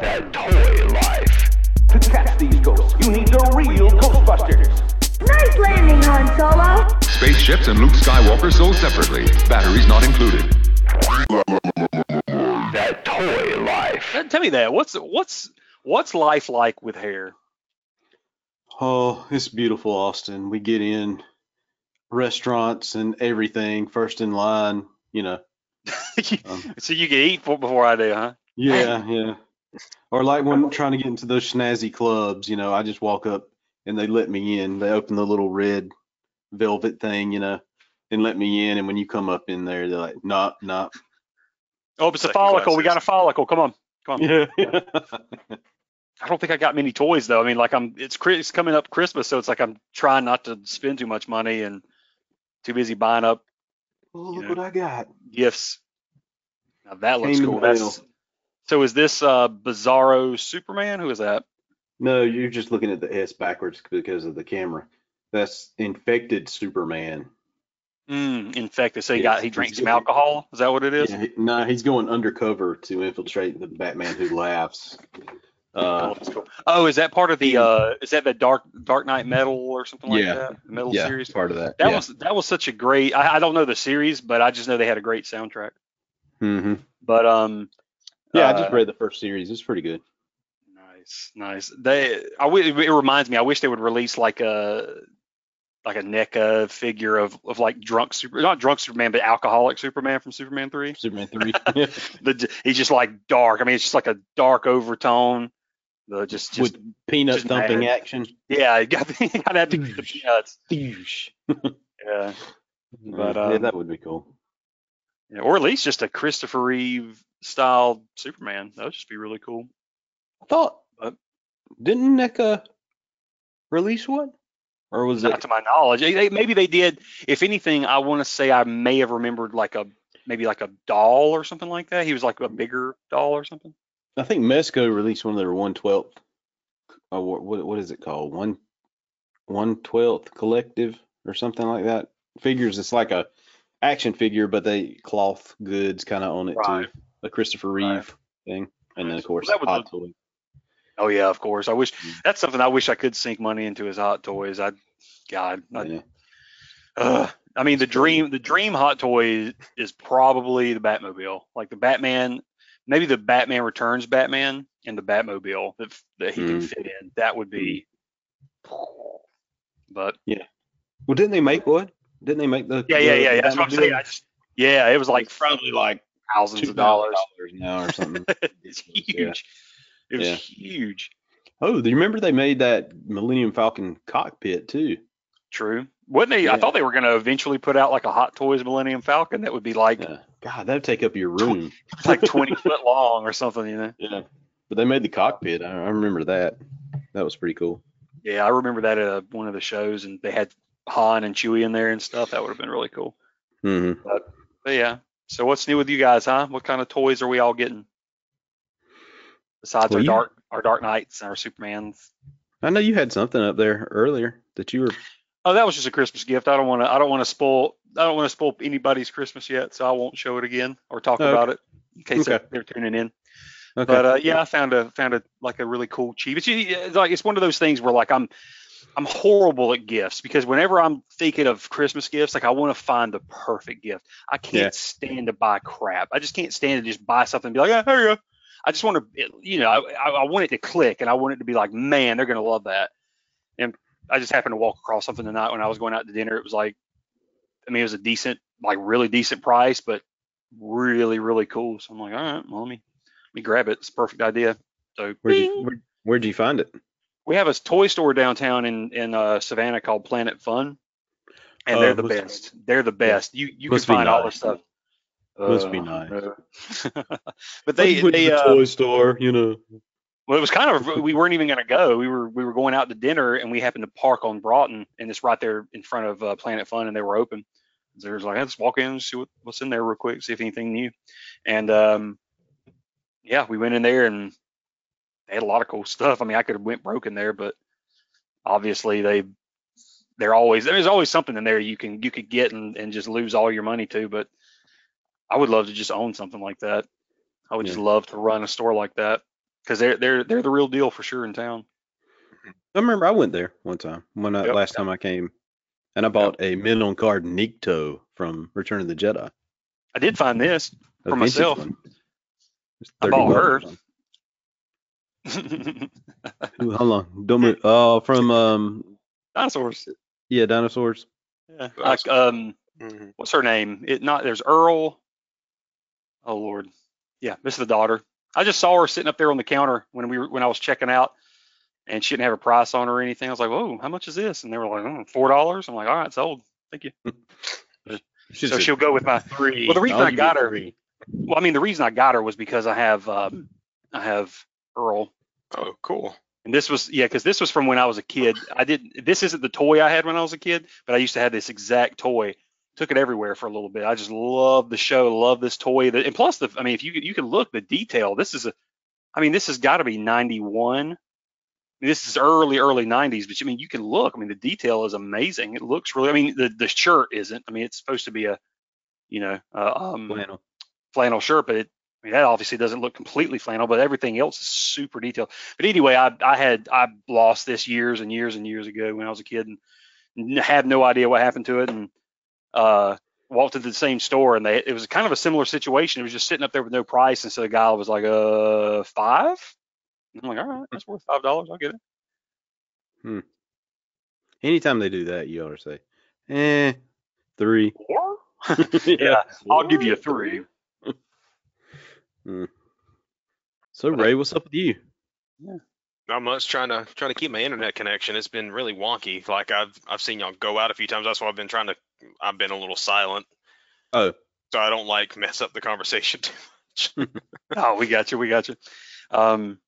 That toy life. To catch these ghosts, you need the real Ghostbusters. Nice landing, Han Solo. Spaceships and Luke Skywalker sold separately. Batteries not included. That toy life. Tell me that. What's what's what's life like with hair? Oh, it's beautiful, Austin. We get in restaurants and everything first in line, you know. Um, so you can eat before I do, huh? Yeah, yeah. Or like when I'm trying to get into those snazzy clubs, you know, I just walk up and they let me in. They open the little red velvet thing, you know, and let me in. And when you come up in there, they're like, nah, nah. Oh, it's a Second follicle. We got a follicle. Come on, come on. Yeah. I don't think I got many toys though. I mean, like I'm it's, it's coming up Christmas, so it's like I'm trying not to spend too much money and too busy buying up oh, look Yeah. what I got. gifts. Now that looks Came in cool. That's, so is this uh Bizarro Superman? Who is that? No, you're just looking at the S backwards because of the camera. That's infected Superman. Mm, infected. So he Yes, got he drank some alcohol. Is that what it is? Yeah, he- no, he's going undercover to infiltrate the Batman who laughs. Oh, Uh, cool. Oh, is that part of the uh is that the Dark Dark Knight Metal or something like Yeah. that? The Metal yeah, series? part of that. That yeah. was that was such a great I, I don't know the series, but I just know they had a great soundtrack. Mm-hmm. But um Yeah, I uh, just read the first series. It's pretty good. Nice, nice. They, I wi- it reminds me. I wish they would release like a, like a NECA figure of, of like drunk super, not drunk Superman, but alcoholic Superman from Superman Three. Superman three. The he's just like dark. I mean, it's just like a dark overtone. The just just with peanut just thumping mad. action. yeah, you got you got to have the the peanuts. Yeah, But, yeah, um, that would be cool. Or at least just a Christopher Reeve style Superman. That would just be really cool. I thought, But- didn't NECA release one, or was Not it? to my knowledge. They- they- maybe they did. If anything, I want to say I may have remembered like a maybe like a doll or something like that. He was like a bigger doll or something. I think Mezco released one of their one twelfth. Uh, what, what what is it called? One one twelfth collective or something like that. Figures. It's like a action figure, but they cloth goods kind of on it Right. too. A Christopher Reeve Right. thing, and then of course That Hot look- Toy. Oh yeah, of course. I wish Mm. that's something I wish I could sink money into his hot toys. I, God, I, Yeah. ugh. I mean the dream the dream hot toy is probably the Batmobile, like the Batman, maybe the Batman Returns Batman and the Batmobile that that he can Mm. fit in. That would be. But yeah. Well, didn't they make one? Didn't they make the? yeah, yeah, the yeah. yeah. That's what I'm saying. I just yeah, it was like probably like thousands of dollars. now or something. it's Yeah. huge. It was Yeah. huge. oh, do you remember they made that Millennium Falcon cockpit too? True. Wouldn't they? I thought they were going to eventually put out like a Hot Toys Millennium Falcon that would be like Yeah. God, that'd take up your room. it's like 20 foot long or something, you know? Yeah. But they made the cockpit. I, I remember that. That was pretty cool. Yeah, I remember that at uh one of the shows, and they had Han and Chewie in there and stuff. That would have been really cool. hmm But yeah. So what's new with you guys, huh? What kind of toys are we all getting? Besides Well, our you- dark our Dark Knights and our Supermans. I know you had something up there earlier that you were. Oh, that was just a Christmas gift. I don't want to. I don't want to spoil. I don't want to spoil anybody's Christmas yet, so I won't show it again or talk Oh, okay. about it in case Okay. they're tuning in. Okay. But uh, yeah, I found a found a like a really cool cheap. It's, it's like it's one of those things where like I'm I'm horrible at gifts because whenever I'm thinking of Christmas gifts, like I want to find the perfect gift. I can't Yeah. stand to buy crap. I just can't stand to just buy something and be like, oh, here you go. I just want to, you know, I, I want it to click and I want it to be like, man, they're gonna love that. And I just happened to walk across something tonight when I was going out to dinner. It was like, I mean, it was a decent, like really decent price, but really, really cool. So I'm like, all right, well, let me let me grab it. It's a perfect idea. So Where'd you, where, where'd you find it? We have a toy store downtown in in uh, Savannah called Planet Fun, and Oh, they're the must- best. They're the best. You you can be find all nice. this stuff. Must be Uh, nice. but they they the uh, toy store, you know. well it was kind of we weren't even going to go. We were we were going out to dinner and we happened to park on Broughton and it's right there in front of uh, Planet Fun and they were open. So there was like let's walk in and see what, what's in there real quick, see if anything new. And um, yeah, we went in there and they had a lot of cool stuff. I mean, I could have went broke in there, but obviously they they're always there's always something in there you can you could get and, and just lose all your money to. But I would love to just own something like that. I would just love to run a store like that. because they're they're they're the real deal for sure in town. I remember I went there one time when I, Yep. last time I came, and I bought a men on card Nikto from Return of the Jedi. I did find this. For myself. I bought bucks or her. something. Ooh, Hold on, don't move. Oh, from um, Dinosaurs. yeah, dinosaurs. Yeah. Like um, Mhm. what's her name? It not there's Earl. Oh Lord, yeah, this is the daughter. I just saw her sitting up there on the counter when we were, when I was checking out, and she didn't have a price on her or anything. I was like, "Whoa, how much is this?" And they were like, oh, four dollars." I'm like, "All right, sold. Thank you." So a- she'll go with my Three. Well, the reason I'll I got her, three. well, I mean, the reason I got her was because I have um, I have Earl, Oh, cool. and this was yeah, because this was from when I was a kid. I did this isn't the toy I had when I was a kid, but I used to have this exact toy. Took it everywhere for a little bit. I just love the show, love this toy, The- and plus the I mean, if you you can look the detail. This is a, I mean, this has got to be 91. I mean, this is early early 90s, but I mean, you can look. I mean, the detail is amazing. It looks really. I mean, the the shirt isn't. I mean, it's supposed to be a, you know, uh, um, Flannel. flannel shirt, but it, I mean, that obviously doesn't look completely flannel, but everything else is super detailed. But anyway, I, I had I lost this years and years and years ago when I was a kid and had no idea what happened to it and uh, walked into the same store and they it was kind of a similar situation. It was just sitting up there with no price, and so the guy was like, "Uh, five? And I'm like, "All right, that's worth five dollars. I'll get it." Hmm. Anytime they do that, you ought to say, eh, three. Four? yeah, I'll give you a three. So Ray, what's up with you? Yeah. Not much. Trying to trying to keep my internet connection. It's been really wonky. Like I've I've seen y'all go out a few times. That's why I've been trying to. I've been a little silent. Oh. So I don't like mess up the conversation too much. Oh, we got you. We got you. Um,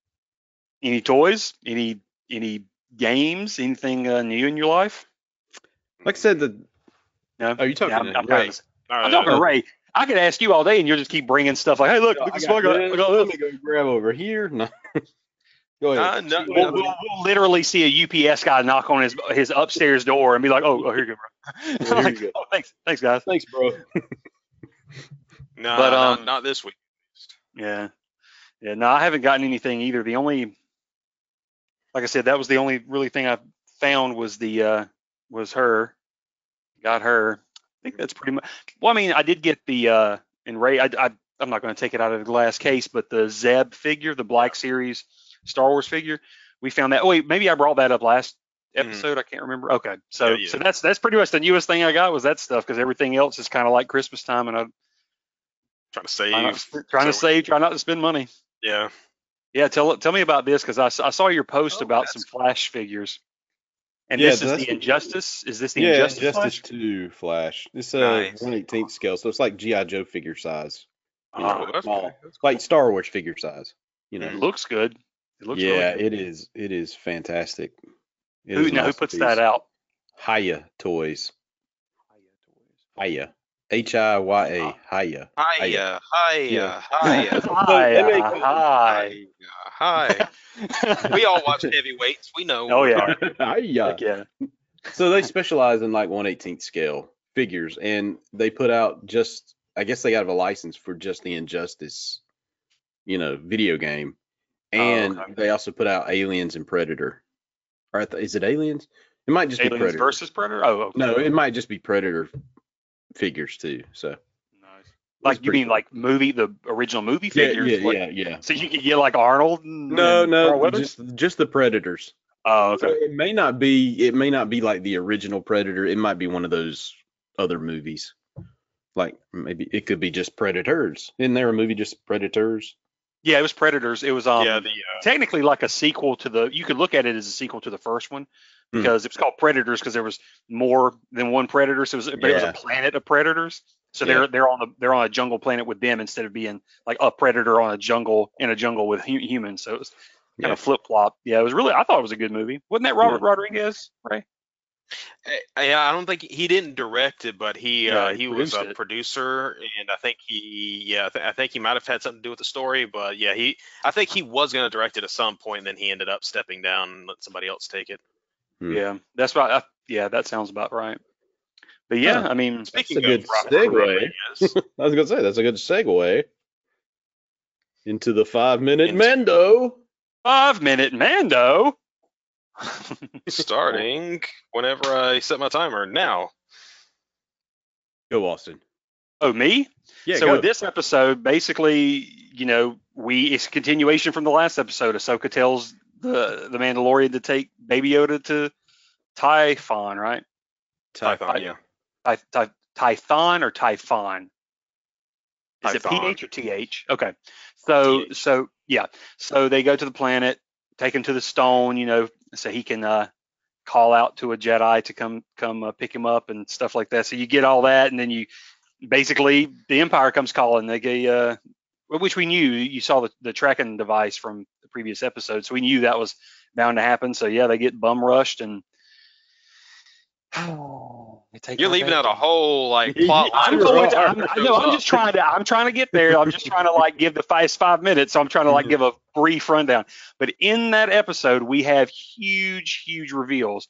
any toys? Any any games? Anything uh, new in your life? Like I said, the No. oh, you talking Yeah, I'm, to I'm, Ray? talking to- I'm talking to Ray. I could ask you all day, and you'll just keep bringing stuff like, "Hey, look, look I this got one I got. this. I got Let me go grab over here. No. go Uh, ahead. no, We'll, we'll, we'll literally see a UPS guy knock on his his upstairs door and be like, "Oh, oh here you go, bro." here like, you go. "Oh, thanks, thanks, guys." Thanks, bro. no, but, not, um, not this week. Yeah, yeah. No, I haven't gotten anything either. The only, like I said, that was the only really thing I found was the uh was her. Got her. I think that's pretty much. Well, I mean, I did get the uh in Ray. I, I I'm not going to take it out of the glass case, but the Zeb figure, the Black Series Star Wars figure, we found that. Oh wait, maybe I brought that up last Mhm. episode. I can't remember. Okay, so Yeah, yeah. so that's that's pretty much the newest thing I got was that stuff because everything else is kind of like Christmas time, and I'm Trying to save. trying, to- trying to save, trying not to spend money. Yeah. Yeah, tell tell me about this because I, I saw your post Oh, about that's some Flash figures. And Yeah, this is the Injustice. Is this the yeah, Injustice? Justice Flash? Two Flash. It's a Nice. one eighteenth scale, so it's like GI Joe figure size. You know, Oh, that's small. good. That's like Star Wars figure size. You know. It looks good. It looks yeah, really good. it is. It is fantastic. It Who is now who puts that out? Hiya Toys. Hiya. H I Y A. Hiya. Hiya, hiya, Yeah. hiya, Hi, They make- uh, hi. We all watch heavyweights. We know. Oh yeah, Hiya. Heck yeah. So they specialize in like 118th scale figures, and they put out just, I guess they got a license for just the Injustice, you know, video game, Oh, and okay. they also put out Aliens and Predator. Or th- is it Aliens? It might just be Aliens Predator. versus Predator. Oh, okay. No, it might just be Predator figures too. So nice. Like you mean cool. like movie, the original movie yeah, figures? yeah, Like- yeah, yeah. So you could get like Arnold. And, No, and no, Carl just just the Predators. Oh, So okay. it may not be it may not be like the original Predator. It might be one of those other movies. Like maybe it could be just Predators. Isn't there a movie just Predators? Yeah, it was Predators. It was um yeah, the uh, technically like a sequel to the. You could look at it as a sequel to the first one Hmm. because it was called Predators because there was more than one predator. So it was, but it was a planet of predators. So Yeah. they're they're on the they're on a jungle planet with them instead of being like a predator on a jungle in a jungle with hu- humans. So it was kind Yeah. of flip flop. Yeah, it was really. I thought it was a good movie. Wasn't that Robert Rodriguez? Right. I, I don't think he didn't direct it, but he Yeah, uh, he he was a it. producer, and I think he yeah I, th- I think he might have had something to do with the story, but yeah he I think he was going to direct it at some point, and then he ended up stepping down and let somebody else take it. Hmm. Yeah, that's right. I, yeah, that sounds about right. But yeah, Huh. I mean, Speaking a good Robert segue. Rodriguez, I was gonna say that's a good segue into the five minute Into- Mando. Five minute Mando. Starting whenever I set my timer. Now. Go Austin. oh, me? Yeah, so go. with this episode, basically, you know, we it's a continuation from the last episode. Ahsoka tells the the Mandalorian to take Baby Yoda to Typhon, right? Typhon, I- yeah. Ty, Ty, Typhon or Typhon? Is it PH or TH? Okay. So TH. so yeah. So they go to the planet, take him to the stone, you know, so he can uh, call out to a Jedi to come come uh, pick him up and stuff like that. So you get all that, and then you basically the Empire comes calling. They get uh, which we knew. You saw the, the tracking device from the previous episode, so we knew that was bound to happen. So yeah, they get bum rushed and. they take You're leaving baby. out a whole like plot I'm going to. I'm, no, I'm just trying to. I'm trying to get there. I'm just trying to like give the five five minutes. So I'm trying to like give a brief rundown. But in that episode, we have huge, huge reveals.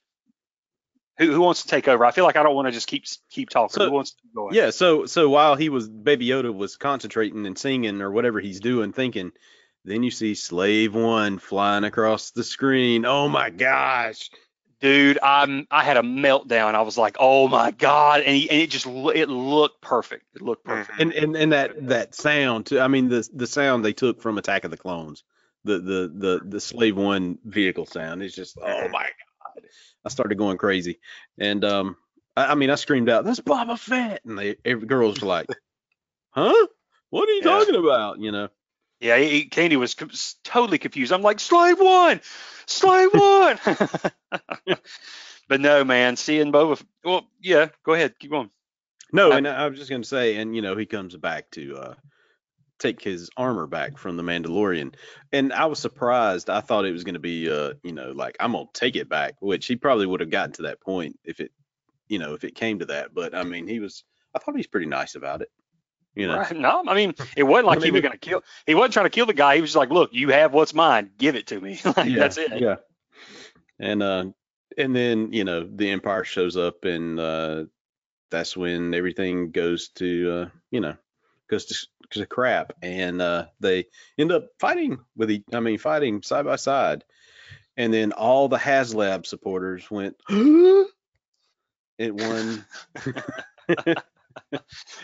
Who, who wants to take over? I feel like I don't want to just keep keep talking. So- who wants to go? Yeah, so so while he was Baby Yoda was concentrating and singing or whatever he's doing, thinking, then you see Slave One flying across the screen. Oh my gosh! Dude. I'm. I had a meltdown. I was like, oh my god, and, he, and it just it looked perfect. It looked perfect. And and and that that sound too. I mean the the sound they took from Attack of the Clones, the the the the Slave One vehicle sound is just oh my god! I started going crazy, and um, I, I mean I screamed out, "That's Boba Fett!" And they every girls were like, "Huh? What are you Yeah. talking about?" You know. Yeah, he, Candy was s- totally confused. I'm like, Slave One, Slave One. but no, man, seeing Boba. Well, yeah, go ahead, keep going. No, I- and I was just gonna say, and you know, he comes back to uh take his armor back from the Mandalorian. And I was surprised. I thought it was gonna be uh, you know, like I'm gonna take it back, which he probably would have gotten to that point if it you know, if it came to that. But I mean he was I thought he was pretty nice about it. You know. Right, No, I mean, it wasn't like I he was gonna kill. He wasn't trying to kill the guy. He was just like, look, you have what's mine. Give it to me. like, that's it. Yeah. And uh and then, you know, the Empire shows up and uh that's when everything goes to uh, you know, goes to, to crap and uh they end up fighting with each I mean fighting side by side. And then all the HasLab supporters went it won.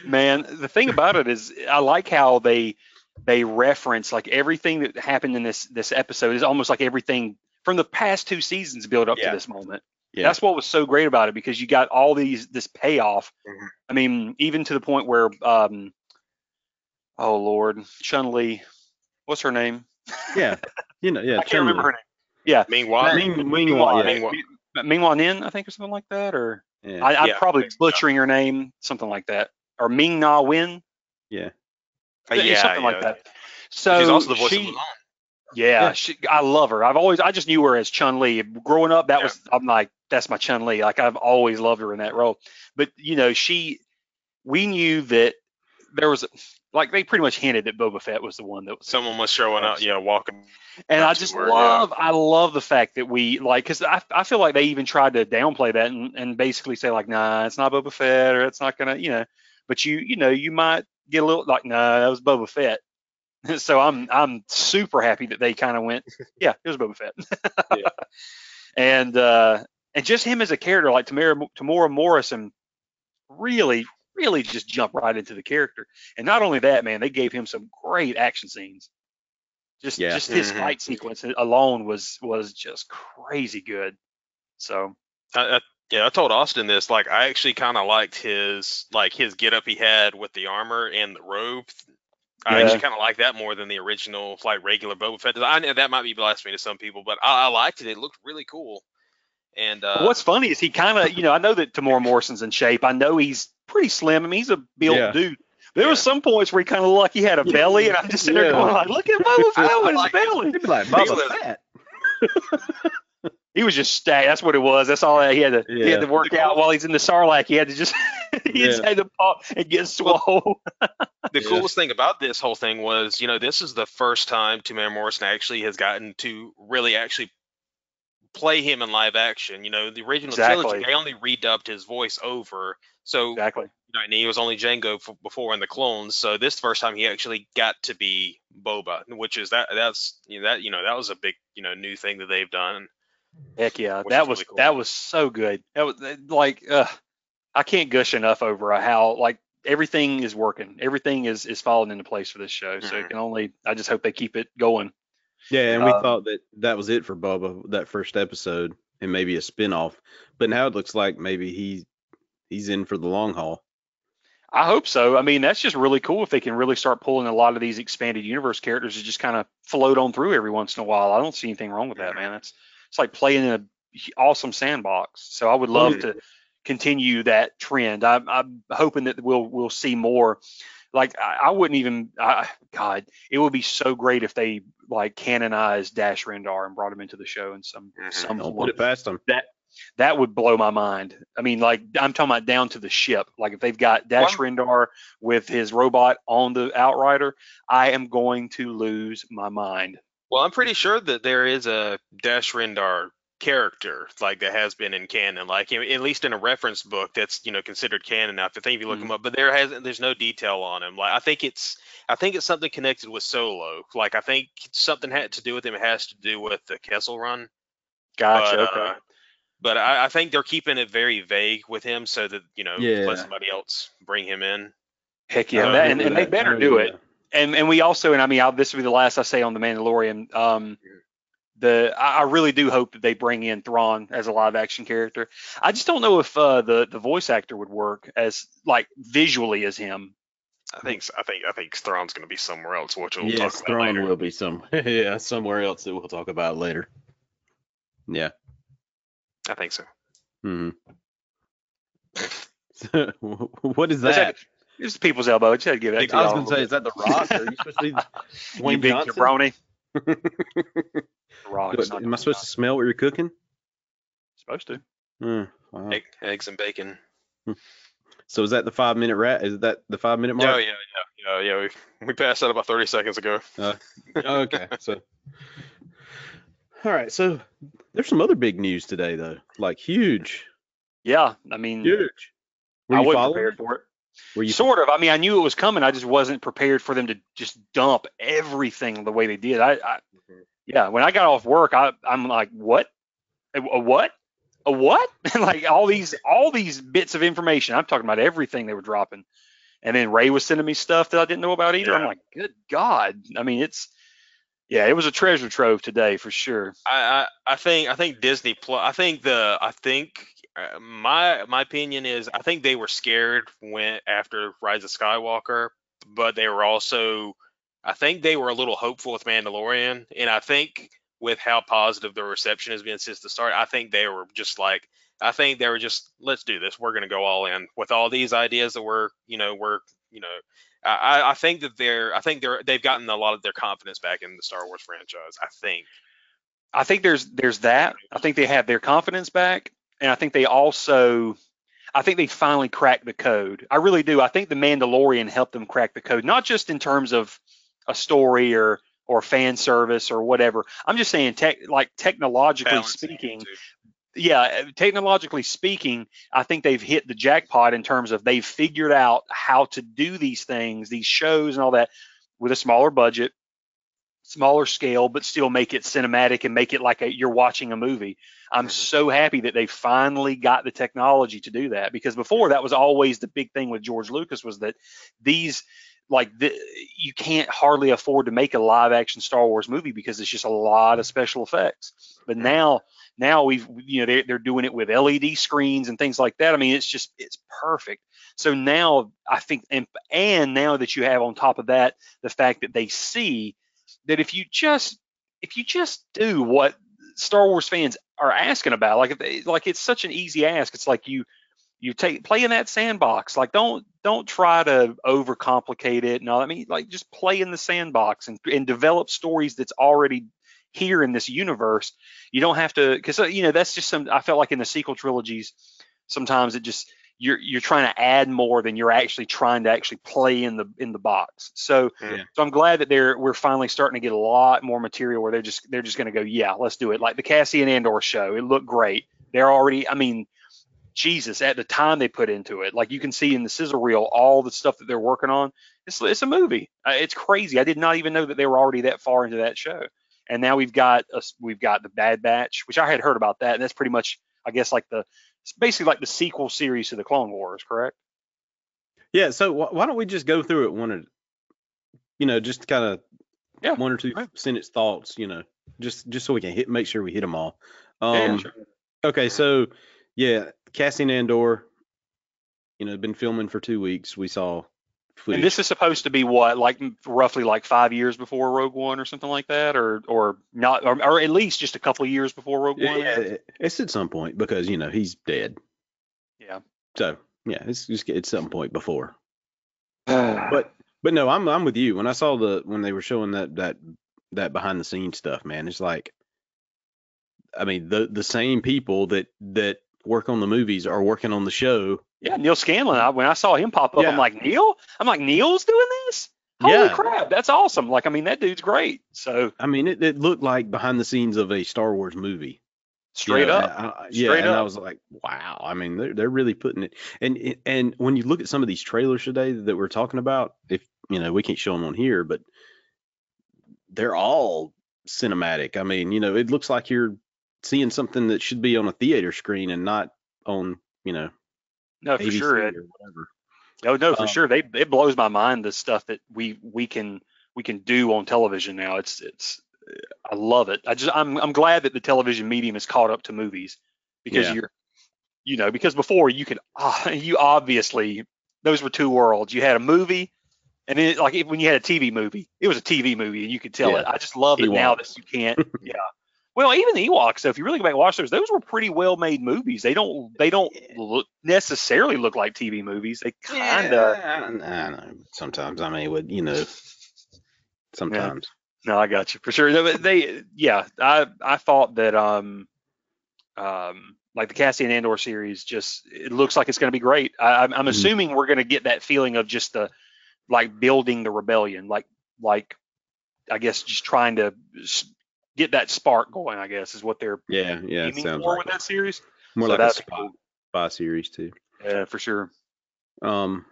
Man, the thing about it is, I like how they they reference like everything that happened in this this episode is almost like everything from the past two seasons build up Yeah. to this moment. Yeah. That's what was so great about it because you got all these this payoff. Mhm. I mean, even to the point where um oh lord, Chun Li, what's her name? yeah. You know, yeah. I can't remember her name. Yeah, Meanwhile, Ming, Ming, Hua, yeah. Ming- Mingwa Nin, I think, or something like that, or yeah. I, I'm Yeah, probably think so. butchering her name, something like that, or Ming Na Wen, yeah. uh, yeah, something like that. So She's also the voice she, of Mulan. Yeah, Yeah. She, I love her. I've always, I just knew her as Chun Li. Growing up, that was, I'm like, that's my Chun Li. Like I've always loved her in that role. But you know, she, we knew that there was, like, they pretty much hinted that Boba Fett was the one that was. Someone was showing up, yeah, walking. And I just yeah. love, I love the fact that we like, because I, I feel like they even tried to downplay that and, and basically say like, nah, it's not Boba Fett or it's not gonna, you know. But you, you know, you might get a little like, nah, that was Boba Fett. so I'm, I'm super happy that they kind of went, yeah, it was Boba Fett. Yeah. and uh, and just him as a character, like Temuera, Temuera Morrison, really, really just jump right into the character. And not only that, man, they gave him some great action scenes. Just Yeah. just his Mhm. fight sequence alone was was just crazy good. So I, I, yeah, I told Austin this. Like, I actually kind of liked his like his getup he had with the armor and the robe. I Yeah. actually kind of like that more than the original, like regular Boba Fett. I know that might be blasphemy to some people, but I, I liked it. It looked really cool. And uh, what's funny is he kind of, you know, I know that Temuera Morrison's in shape. I know he's pretty slim. I mean, he's a built Yeah. dude. There was Yeah. some points where he kind of looked like he had a belly, and I'm just sitting there going like, "Look at Boba Fett with his belly." He'd be like He Boba was- Fett. He was just stacked. That's what it was. That's all that he had to. He had to work out while he's in the Sarlacc. He had to just he just Yeah. had to pop and get swole. the Yeah. coolest thing about this whole thing was, you know, this is the first time Temuera Morrison actually has gotten to really actually play him in live action. You know, the original Exactly. trilogy, they only redubbed his voice over. So, exactly. you know, and he was only Jango f- before in the clones. So this first time he actually got to be Boba, which is that that's you know, that you know that was a big you know new thing that they've done. Heck yeah, Which that is was really cool. that was so good. That was like uh, I can't gush enough over how like everything is working. Everything is is falling into place for this show. So Mhm. it can only I just hope they keep it going. Yeah, and we Um, thought that that was it for Boba that first episode and maybe a spin-off. But now it looks like maybe he he's in for the long haul. I hope so. I mean, that's just really cool if they can really start pulling a lot of these expanded universe characters to just kind of float on through every once in a while. I don't see anything wrong with that, man. That's it's like playing in an awesome sandbox. So I would love yeah. to continue that trend. I'm, I'm hoping that we'll we'll see more. Like I, I wouldn't even. I, God, it would be so great if they like canonized Dash Rendar and brought him into the show in some Mhm. some Don't put it past him. that would blow my mind. I mean, like I'm talking about down to the ship. Like if they've got Dash Rendar with his robot on the Outrider, I am going to lose my mind. Well, I'm pretty sure that there is a Dash Rendar character like that has been in canon, like you at least in a reference book that's you know considered canon. I think if you look Mhm. him up, but there hasn't there's no detail on him. Like I think it's I think it's something connected with Solo. Like I think something had to do with him. It has to do with the Kessel Run. Gotcha. But, okay. uh, but I, I think they're keeping it very vague with him so that you know Yeah. let somebody else bring him in. Heck yeah, uh, that, and, and they better oh, do yeah. it. And and we also, and I mean, I'll, this will be the last I say on the Mandalorian. Um, the I, I really do hope that they bring in Thrawn as a live action character. I just don't know if uh, the the voice actor would work as like visually as him. I think I think I think Thrawn's going to be somewhere else, which we'll yes, talk about Thrawn later. will be some yeah somewhere else that we'll talk about later. Yeah. I think so. hmm what is that? It's the people's elbow. Just had to give it. I was gonna say, is that the Rock? Are you supposed to be you big Johnson? jabroni. The Rock, What, it's not am I Dwayne supposed to smell what you're cooking? Supposed to. Hmm, wow. Egg, eggs and bacon. So is that the five minute rat? Is that the five minute Yeah, mark? yeah, yeah, yeah, yeah. We, we passed that about 30 seconds ago. okay. So, all right. So there's some other big news today, though. Like huge, Yeah, I mean, huge. Were I you wasn't prepared it? for it. Were you? Sort of. I mean, I knew it was coming. I just wasn't prepared for them to just dump everything the way they did. I, I mm-hmm. yeah. When I got off work, I, I'm like, what? A, a what? A what? like all these, all these bits of information. I'm talking about everything they were dropping. And then Ray was sending me stuff that I didn't know about either. I'm like, good God. I mean, it's, yeah, it was a treasure trove today for sure. I, I, I think I think Disney Plus. I think the I think uh, my my opinion is I think they were scared when after Rise of Skywalker, but they were also I think they were a little hopeful with Mandalorian, and I think with how positive the reception has been since the start, I think they were just like I think they were just let's do this. We're gonna go all in with all these ideas that we're you know we're you know I, I think that they're I think they're they've gotten a lot of their confidence back in the Star Wars franchise. I think. I think there's there's that. I think they have their confidence back, and I think they also, I think they finally cracked the code. I really do. I think the Mandalorian helped them crack the code, not just in terms of a story or or fan service or whatever. I'm just saying, tech like technologically Balancing speaking. Yeah, technologically speaking, I think they've hit the jackpot in terms of they've figured out how to do these things, these shows and all that with a smaller budget, smaller scale, but still make it cinematic and make it like a, you're watching a movie. I'm Mhm. so happy that they finally got the technology to do that because before that was always the big thing with George Lucas was that these like the, you can't hardly afford to make a live action Star Wars movie because it's just a lot of special effects. But now now we've you know they're, they're doing it with led screens and things like that. I mean it's just it's perfect. So now i think and, and now that you have on top of that the fact that they see that if you just if you just do what star wars fans are asking about like if they, like it's such an easy ask. It's like you you take play in that sandbox. Like don't don't try to overcomplicate it no i mean like just play in the sandbox and, and develop stories that's already here in this universe you don't have to because you know that's just some i felt like in the sequel trilogies sometimes it just you're you're trying to add more than you're actually trying to actually play in the in the box so Yeah. so i'm glad that they're we're finally starting to get a lot more material where they're just they're just going to go yeah let's do it like the cassian andor show it looked great they're already i mean Jesus, at the time they put into it, like you can see in the sizzle reel, all the stuff that they're working on. It's it's a movie. Uh, it's crazy. I did not even know that they were already that far into that show. And now we've got us, we've got the Bad Batch, which I had heard about that, and that's pretty much, I guess, like the it's basically like the sequel series to the Clone Wars, correct? Yeah. So wh- why don't we just go through it one at, you know, just kind of Yeah, one or two right. sentence thoughts, you know, just just so we can hit make sure we hit them all. Um, Yeah, sure. Okay, so yeah, Cassian Andor, you know, been filming for two weeks. We saw footage. And this is supposed to be what, like roughly like five years before Rogue One or something like that, or or not, or, or at least just a couple of years before Rogue One. yeah, it's at some point because you know he's dead. Yeah. So yeah, it's just at some point before. But but no, I'm I'm with you. When I saw the when they were showing that that that behind the scenes stuff, man, it's like, I mean the the same people that that work on the movies are working on the show. Yeah, Neil Scanlon. I, when I saw him pop up, Yeah. I'm like, Neil? I'm like, Neil's doing this? Holy Yeah. crap, that's awesome. Like, I mean, that dude's great. So I mean, it, it looked like behind the scenes of a Star Wars movie. you straight know, up. I- I- yeah, Straight and I was like, wow. I mean, they're they're really putting it. And and when you look at some of these trailers today that we're talking about, if you know, we can't show them on here, but they're all cinematic. I mean, you know, it looks like you're seeing something that should be on a theater screen and not on, you know, No, for ABC sure. It, or whatever. no, no, for Um, sure. They it blows my mind the stuff that we we can we can do on television now. It's it's I love it. I just I'm I'm glad that the television medium is caught up to movies because Yeah. you're you know because before you could ah, you obviously those were two worlds. You had a movie. And then, like, if- when you had a TV movie, it was a TV movie, and you could tell Yeah. it. I just love it now that you can't. yeah. Well, even the Ewoks. So if you really go back and watch those, those were pretty well made movies. They don't they don't look, necessarily look like TV movies. They kind of. Yeah, I, I know. Sometimes, I mean, with you know, sometimes. No, I got you for sure. No, but They, yeah, I I thought that um um like the Cassian Andor series just it looks like it's going to be great. I, I'm, I'm Mhm. assuming we're going to get that feeling of just the like building the rebellion, like like I guess just trying to get that spark going. I guess is what they're Yeah, yeah. It aiming sounds for like with that series. more So like a that's spy, cool. spy series too. Yeah, for sure. Um,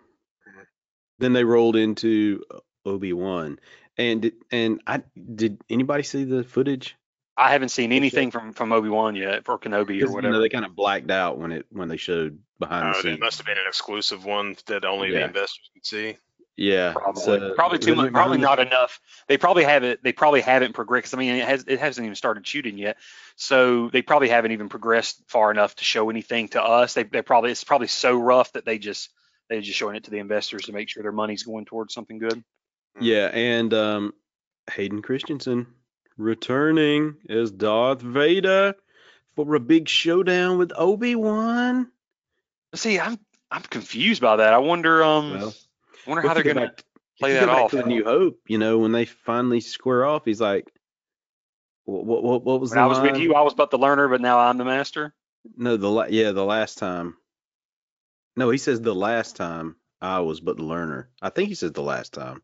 then they rolled into Obi Wan, and did, and I did anybody see the footage? I haven't seen anything from from Obi Wan yet for Kenobi or you know, whatever. they kind of blacked out when it when they showed behind the Oh, scenes. it must have been an exclusive one that only the investors could see. Yeah, Probably, so- probably too much. Probably not enough. They probably haven't. They probably haven't progressed. I mean, it has. It hasn't even started shooting yet, so they probably haven't even progressed far enough to show anything to us. They, they probably. It's probably so rough that they just they're just showing it to the investors to make sure their money's going towards something good. Yeah, and um, Hayden Christensen returning as Darth Vader for a big showdown with Obi Wan. See, I'm I'm confused by that. I wonder. Um, Well, I wonder how they're gonna play that off. To the New Hope, you know, when they finally square off, he's like, "What? What? What, what was When I was with you, I was but the learner, but now I'm the master. No, the la- yeah, the last time. No, he says the last time I was but the learner. I think he says the last time.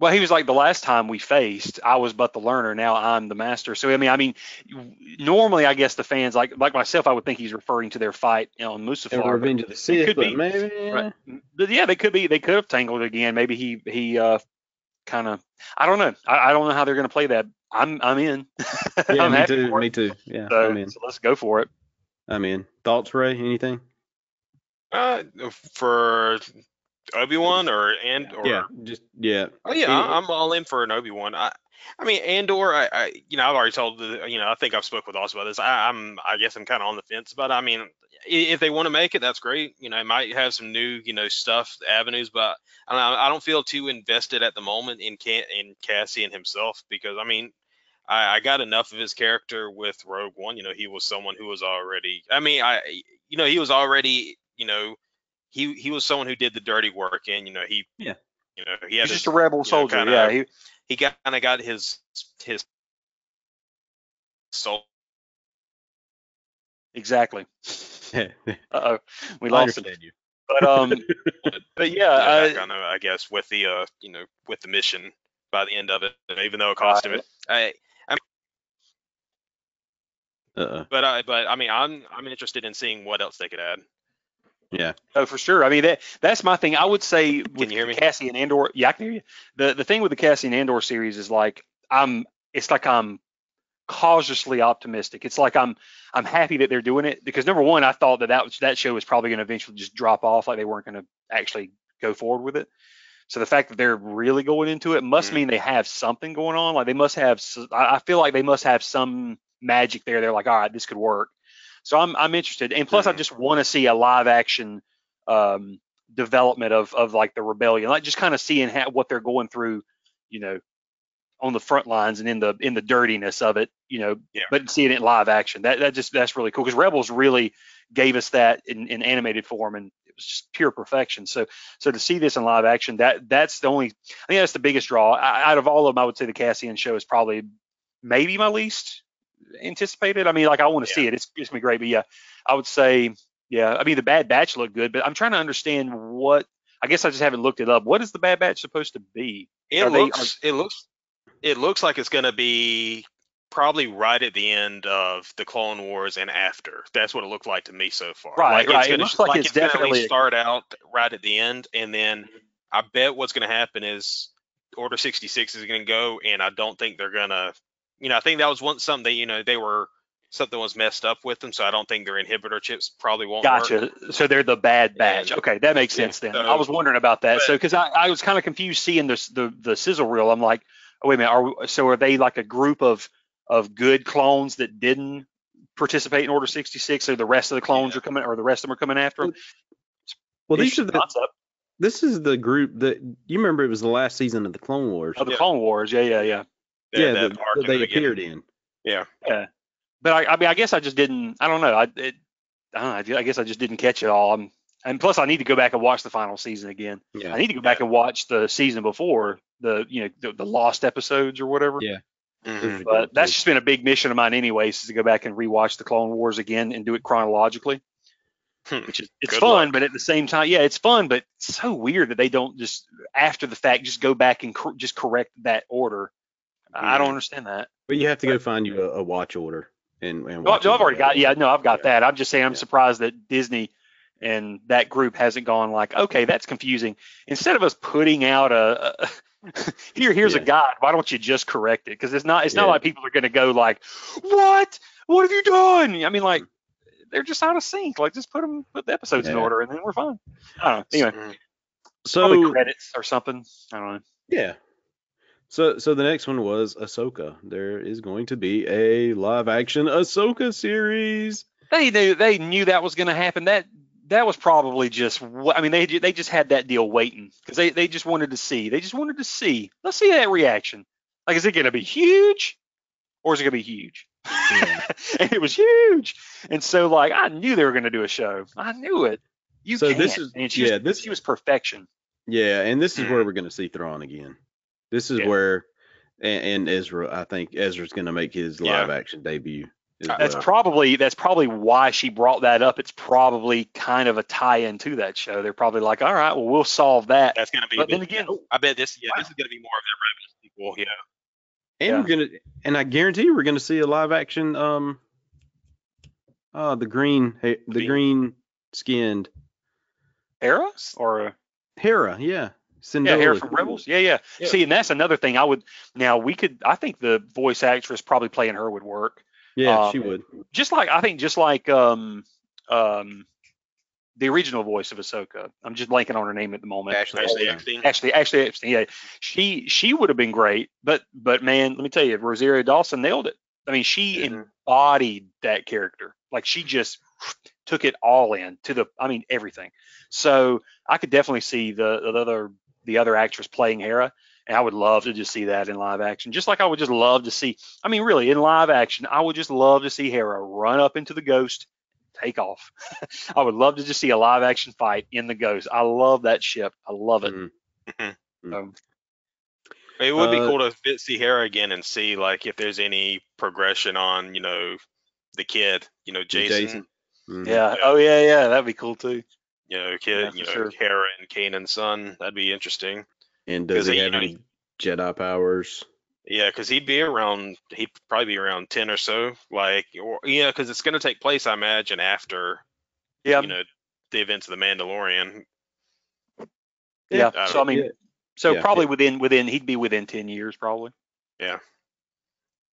Well, he was like the last time we faced, I was but the learner. Now I'm the master. So I mean, I mean, normally I guess the fans like like myself, I would think he's referring to their fight you know, on And Mustafar. but- Revenge of the Sith, could but be. maybe Right. But yeah, they could be. They could have tangled again. Maybe he he uh kind of. I don't know. I, I don't know how they're going to play that. I'm I'm in. Yeah, I'm me happy too. for Me it. too. Yeah, So, I'm in. so let's go for it. I'm in. Thoughts, Ray? Anything? Uh, for Obi Wan or Andor Yeah, just yeah. Oh yeah, Any- I- I'm all in for an Obi Wan. I, I mean Andor. I, I, you know, I've already told the, you know, I think I've spoke with Oz about this. I, I'm, I guess I'm kind of on the fence, but I mean, if they want to make it, that's great. You know, it might have some new, you know, stuff avenues, but I don't, I don't feel too invested at the moment in Can in Cassian himself because I mean, I, I got enough of his character with Rogue One. You know, he was someone who was already. I mean, I, you know, he was already, you know. He, he was someone who did the dirty work and you know he Yeah. you know he had He's his, just a rebel you know, soldier. kinda- yeah. He, he got kind of got his his soul. exactly. I Uh oh, we lost him. understand you. But um, but yeah, back uh, on, uh, I guess with the uh you know with the mission by the end of it, even though it cost him. Right. I Uh-uh. But I but I mean I'm I'm interested in seeing what else they could add. Yeah. Oh, for sure. I mean, that that's my thing. I would say with you hear me? Cassian Andor, yeah, I can hear you. The the thing with the Cassian Andor series is like I'm. It's like I'm cautiously optimistic. It's like I'm I'm happy that they're doing it because number one, I thought that that, was, that show was probably going to eventually just drop off, like they weren't going to actually go forward with it. So the fact that they're really going into it must Mhm. mean they have something going on. Like they must have. I feel like they must have some magic there. They're like, all right, this could work. So I'm I'm interested, and plus I just want to see a live action um, development of of like the rebellion, like just kind of seeing how, what they're going through, you know, on the front lines and in the in the dirtiness of it, you know, Yeah. but seeing it in live action. That that just that's really cool because Rebels really gave us that in, in animated form and it was just pure perfection. So so to see this in live action, that that's the only I think that's the biggest draw. I, out of all of them, I would say the Cassian show is probably maybe my least anticipated. I mean, like I want to see it. It's it's gonna be great, but yeah, I would say yeah. I mean, the Bad Batch looked good, but I'm trying to understand what. I guess I just haven't looked it up. What is the Bad Batch supposed to be? It Are they- looks it looks it looks like it's gonna be probably right at the end of the Clone Wars and after. That's what it looked like to me so far. Right, like right. It's gonna, looks like it's gonna definitely- start out right at the end, and then I bet what's gonna happen is Order 66 is gonna go, and I don't think they're gonna. You know, I think that was one something that you know they were something was messed up with them, so I don't think their inhibitor chips probably won't work. Gotcha. So they're the Bad Batch. And- Okay, that makes yeah, sense then. so- I was wondering about that. but- so because I, I was kind of confused seeing this the the sizzle reel. I'm like, oh wait a minute. Are we, so are they like a group of of good clones that didn't participate in Order 66, so the rest of the clones are coming, or the rest of them are coming after them? Well, these are the, concept this is the group that you remember. It was the last season of the Clone Wars. of the Yeah. Clone Wars. Yeah, yeah, yeah. That- yeah, that that, arc that they the appeared in. Yeah. Yeah. But I, I mean, I guess I just didn't. I don't know. I it, I don't know. I guess I just didn't catch it all. I'm, and plus, I need to go back and watch the final season again. Yeah. I need to go back and watch the season before the you know the, the lost episodes or whatever. Yeah. Mhm. But that's just been a big mission of mine, anyways, is to go back and rewatch the Clone Wars again and do it chronologically. Hmm. Which is it's Good fun, luck. but at the same time, yeah, it's fun, but it's so weird that they don't just after the fact just go back and cor- just correct that order. I don't understand that. But you have to go find you a, a watch order and and Well, watch I've already got, yeah, no, I've got Yeah. that. I'm just saying, I'm Yeah. surprised that Disney and that group hasn't gone like, okay, that's confusing. Instead of us putting out a, a here, here's a Yeah. guide. Why don't you just correct it? Because it's not, it's not like people are going to go like, what? What have you done? I mean, like, they're just out of sync. Like, just put them, put the episodes in order, and then we're fine. I don't know. Anyway, Mhm. So credits or something. I don't know. yeah. So so the next one was Ahsoka. There is going to be a live action Ahsoka series. They knew, they knew that was going to happen. That that was probably just I mean they they just had that deal waiting because they they just wanted to see they just wanted to see let's see that reaction like is it going to be huge or is it going to be huge Yeah. and it was huge and so like I knew they were going to do a show I knew it you So can't. this is- and she yeah, was, this- she was perfection Yeah, and this is where mm. we're going to see Thrawn again. This is Yeah. where and, and Ezra. I think Ezra's going to make his Yeah. live action debut. that's well. probably that's probably why she brought that up it's probably kind of a tie-in to that show they're probably like all right well we'll solve that That's gonna be. but then again I bet this. Yeah, this is gonna be more of that Rebels sequel. Yeah. and yeah. we're gonna and I guarantee we're going to see a live action. Um, uh, the green, ha- the Green. green skinned Hera or Hera. Yeah, Yeah, Syndulla. Hera from Rebels. Yeah, yeah, Yeah. See, and that's another thing. I would now we could. I think the voice actress probably playing her would work. Yeah, Um, she would. Just like I think, just like um um the original voice of Ahsoka. I'm just blanking on her name at the moment. Ashley Ashley Eckstein. Eckstein. Actually, actually, Eckstein. Yeah, she she would have been great. But but man, let me tell you, Rosario Dawson nailed it. I mean, she Mhm. embodied that character. Like she just took it all in to the. I mean, everything. So I could definitely see the, the other the other actress playing Hera, and I would love to just see that in live action. Just like I would just love to see. I mean, really, in live action, I would just love to see Hera run up into the Ghost, take off. I would love to just see a live action fight in the Ghost. I love that ship. I love it. Mhm. So, It would be Uh, cool to see Hera again and see like if there's any progression on you know the kid, you know Jacen, Jacen. Mhm. yeah. Oh yeah, yeah. That'd be cool too. You know kid, Yeah, you for know sure. Hera and Kanan's son. That'd be interesting. And does he you have know, any Jedi powers? Yeah, because he'd be around. He'd probably be around ten or so. Like, or yeah, because it's going to take place, I imagine, after Yeah, you know the events of the Mandalorian. yeah. I So I mean, Yeah. so Yeah. probably within within he'd be within ten years probably. Yeah.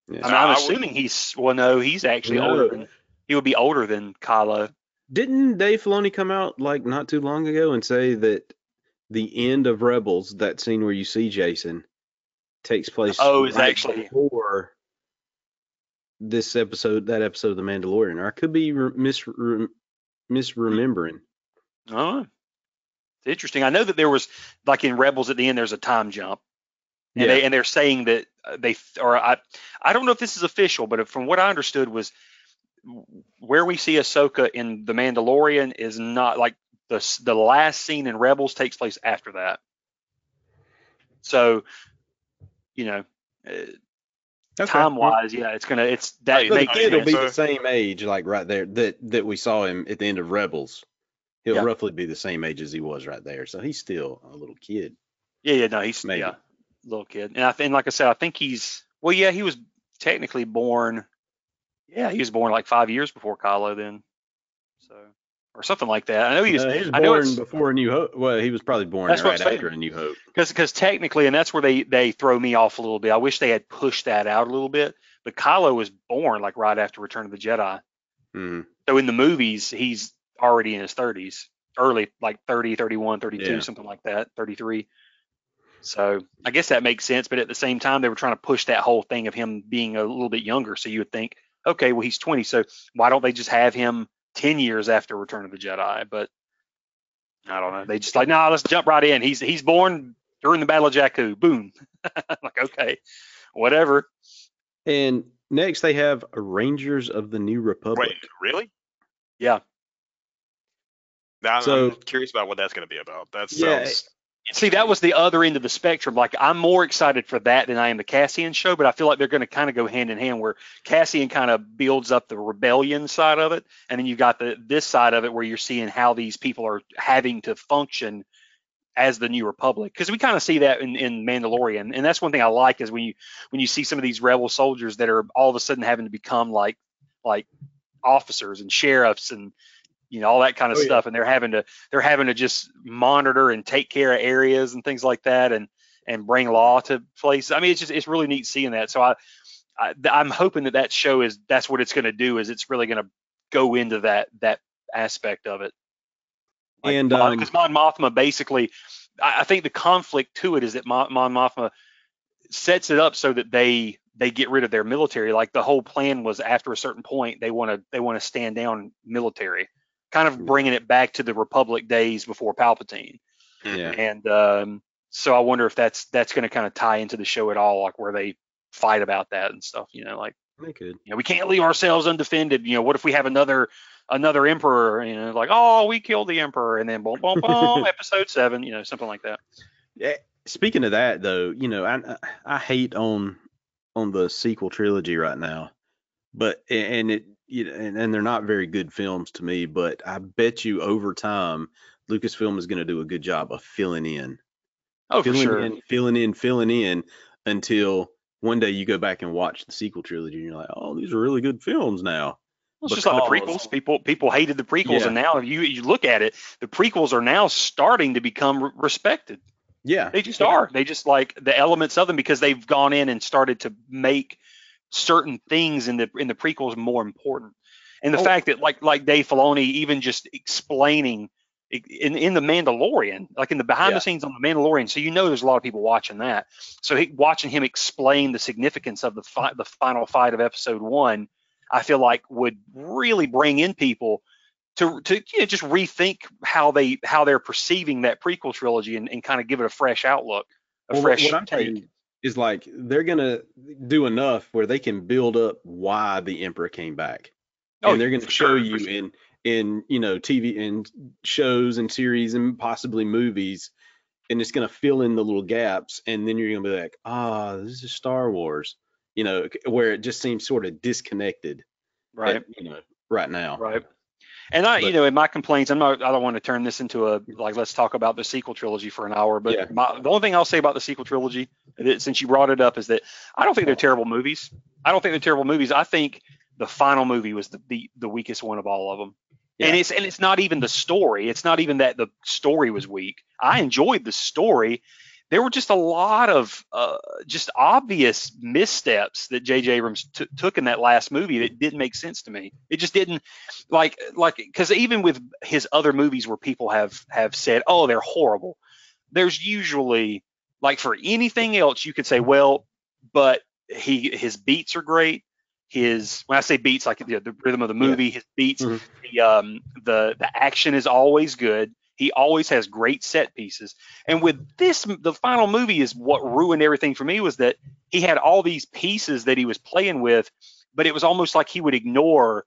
Yeah. I mean, I'm I would- assuming he's well, no, he's actually No. older than he would be older than Kylo. Didn't Dave Filoni come out like not too long ago and say that the end of Rebels, that scene where you see Jacen, takes place Oh, is right actually- before this episode, that episode of The Mandalorian? Or I could be re- mis- re- misremembering. Oh, it's interesting. I know that there was like in Rebels at the end, there's a time jump, and Yeah. they and they're saying that uh, they or I I don't know if this is official, but from what I understood was where we see Ahsoka in the Mandalorian is not like the the last scene in Rebels takes place after that. So, you know, uh, time wise, yeah, it's gonna it's that Hey, But the makes kid will be the same age, like right there, that that we saw him at the end of Rebels. He'll Yeah. roughly be the same age as he was right there. So he's still a little kid. Yeah, yeah, no, he's Maybe. yeah, little kid, and I think, like I said, I think he's well, yeah, he was technically born, yeah, he was born like five years before Kylo then, so or something like that. I know he was, he was I know born before A New Hope. Well, he was probably born That's right after A New Hope. because technically, and that's where they they throw me off a little bit. I wish they had pushed that out a little bit, but Kylo was born like right after Return of the Jedi, Mhm. so in the movies he's already in his 30s, early like 30, 31, 32, Yeah. something like that, 33. So I guess that makes sense, but at the same time they were trying to push that whole thing of him being a little bit younger. So you would think, okay, well he's 20, so why don't they just have him 10 years after Return of the Jedi? But I don't know. They just like, no, let's jump right in. He's he's born during the Battle of Jakku. Boom. like okay, whatever. And next they have Rangers of the New Republic. Wait, really? Yeah. Now, So- I'm curious about what that's going to be about. That Yeah, sounds. See, that was the other end of the spectrum. Like, I'm more excited for that than I am the Cassian show, but I feel like they're going to kind of go hand in hand where Cassian kind of builds up the rebellion side of it. And then you've got the this side of it where you're seeing how these people are having to function as the new republic because we kind of see that in, in mandalorian and that's one thing i like is when you when you see some of these rebel soldiers that are all of a sudden having to become like like officers and sheriffs and you know all that kind of Oh, yeah. stuff and they're having to they're having to just monitor and take care of areas and things like that and and bring law to places i mean it's just it's really neat seeing that so i, I i'm hoping that that show is that's what it's going to do is it's really going to go into that that aspect of it And, um, because Mon Mothma basically, I, I think the conflict to it is that Mon, Mon Mothma sets it up so that they they get rid of their military. Like the whole plan was after a certain point they want to they want to stand down military, kind of bringing it back to the Republic days before Palpatine. Yeah. And um, so I wonder if that's that's going to kind of tie into the show at all, like where they fight about that and stuff. You know, like They could. you know, we can't leave ourselves undefended. You know, what if we have another another emperor? You know, like oh, we killed the emperor, and then boom, boom, boom, episode seven. You know, something like that. Yeah. Speaking of that, though, you know, I I hate on on the sequel trilogy right now, but and it you know, and, and they're not very good films to me. But I bet you over time, Lucasfilm is going to do a good job of filling in, Oh, for filling sure. in, filling in, filling in until one day you go back and watch the sequel trilogy and you're like, oh, these are really good films now. Well, it's just like the prequels. People people hated the prequels, Yeah. and now if you you look at it, the prequels are now starting to become re- respected. Yeah. They just are. They just like the elements of them because they've gone in and started to make certain things in the in the prequels more important. And the Oh. fact that like like Dave Filoni even just explaining in in the Mandalorian, like in the behind Yeah. the scenes on the Mandalorian, so you know there's a lot of people watching that. So he, watching him explain the significance of the fi- the final fight of Episode One, I feel like would really bring in people to to you know, just rethink how they how they're perceiving that prequel trilogy and, and kind of give it a fresh outlook, a Well, fresh what I'm take. Is like they're gonna do enough where they can build up why the emperor came back, Oh, and they're gonna show sure, you sure. in in you know TV and shows and series and possibly movies, and it's gonna fill in the little gaps, and then you're gonna be like, ah, this is Star Wars, you know, where it just seems sort of disconnected, right, at, you know, right now. right. And I, you know, in my complaints, I'm not. I don't want to turn this into a like let's talk about the sequel trilogy for an hour. But Yeah. my, the only thing I'll say about the sequel trilogy, that- since you brought it up is that I don't think they're terrible movies. I don't think they're terrible movies. I think the final movie was the the, the weakest one of all of them. And it's and it's not even the story. It's not even that the story was weak. I enjoyed the story. There were just a lot of uh, just obvious missteps that J.J. Abrams t- took in that last movie that didn't make sense to me. It just didn't like like because even with his other movies where people have have said, oh, they're horrible. There's usually like for anything else you could say, well, but he his beats are great. His when I say beats, like the, the rhythm of the movie, his beats, Mhm. the um the the action is always good. He always has great set pieces. And with this, the final movie is what ruined everything for me was that he had all these pieces that he was playing with, but it was almost like he would ignore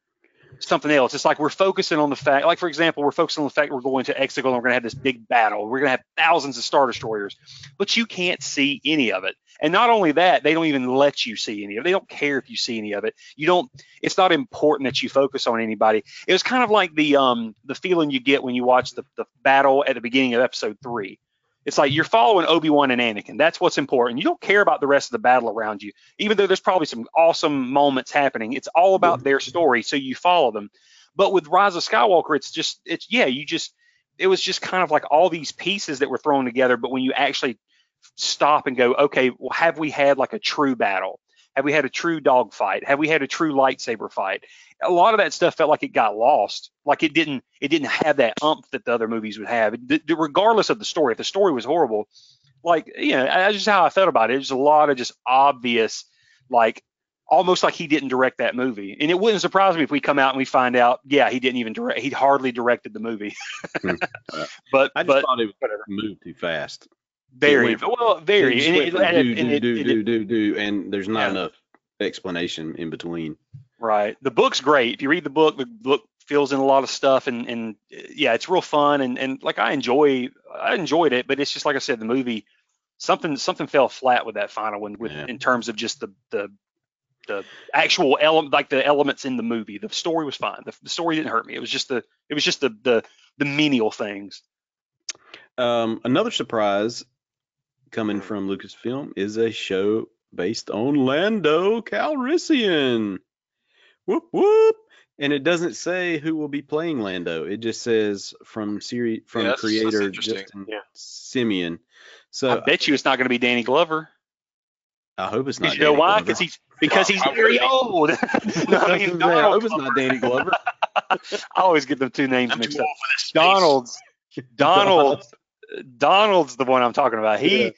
something else. It's like we're focusing on the fact, like for example, we're focusing on the fact we're going to Exegol and we're going to have this big battle. We're going to have thousands of star destroyers, but you can't see any of it. And not only that, they don't even let you see any of it. They don't care if you see any of it. You don't. It's not important that you focus on anybody. It was kind of like the um the feeling you get when you watch the the battle at the beginning of episode three. It's like you're following Obi Wan and Anakin. That's what's important. You don't care about the rest of the battle around you, even though there's probably some awesome moments happening. It's all about their story, so you follow them. But with Rise of Skywalker, it's just it's yeah, you just it was just kind of like all these pieces that were thrown together. But when you actually stop and go, okay, well, have we had like a true battle? Have we had a true dog fight? Have we had a true lightsaber fight? A lot of that stuff felt like it got lost. Like it didn't it didn't have that umph that the other movies would have. It- d- regardless of the story, if the story was horrible, like you know, that's just how I felt about it. There's a lot of just obvious, like almost like he didn't direct that movie. And it wouldn't surprise me if we come out and we find out, yeah, he didn't even direct. He hardly directed the movie. Hmm. but I just but thought it was whatever. moved too fast. Very well, very. And and do, and do, do, do, do, and there's not enough explanation in between. Right. The book's great. If you read the book, the book fills in a lot of stuff and and yeah, it's real fun and and like I enjoy I enjoyed it, but it's just like I said, the movie something something fell flat with that final one with Yeah. in terms of just the the the actual element like the elements in the movie. The story was fine. The, the story didn't hurt me. It was just the it was just the the the menial things. Um, another surprise coming from Lucasfilm is a show based on Lando Calrissian. Whoop whoop. And it doesn't say who will be playing Lando. It just says from series from Yeah, that's- that's creator interesting. Justin Yeah. Simeon. So I bet you it's not going to be Danny Glover. I hope it's not. Because you know Danny why? Because he's because he's very it be? old. no, I mean, I hope it's not Danny Glover. I always get them two names I'm mixed up. for this. Donald's Donald Donald's the one I'm talking about. He Yeah.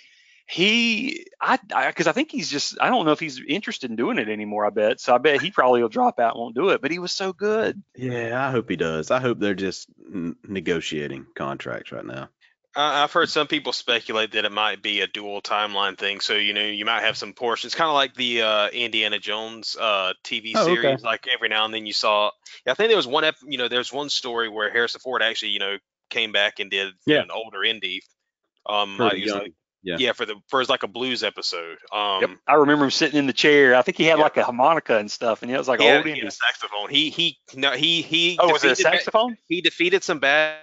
he I because I, think he's just I don't know if he's interested in doing it anymore. I bet so. I bet he probably will drop out and won't do it. But he was so good. Yeah, I hope he does. I hope they're just n- negotiating contracts right now. I- I've heard some people speculate that it might be a dual timeline thing. So you know, you might have some portions, kind of like the uh, Indiana Jones uh, TV Oh, okay. series. Like every now and then you saw. I think there was one, ep- you know, there's one story where Harrison Ford actually, you know, came back and did Yeah. an older Indy. Um, For like, the young- like- yeah. yeah, for the for his like a blues episode. Um, Yep. I remember him sitting in the chair. I think he had Yeah. like a harmonica and stuff, and it was like he had- old he had a saxophone. He he no he he Oh, was it a saxophone? he defeated some bad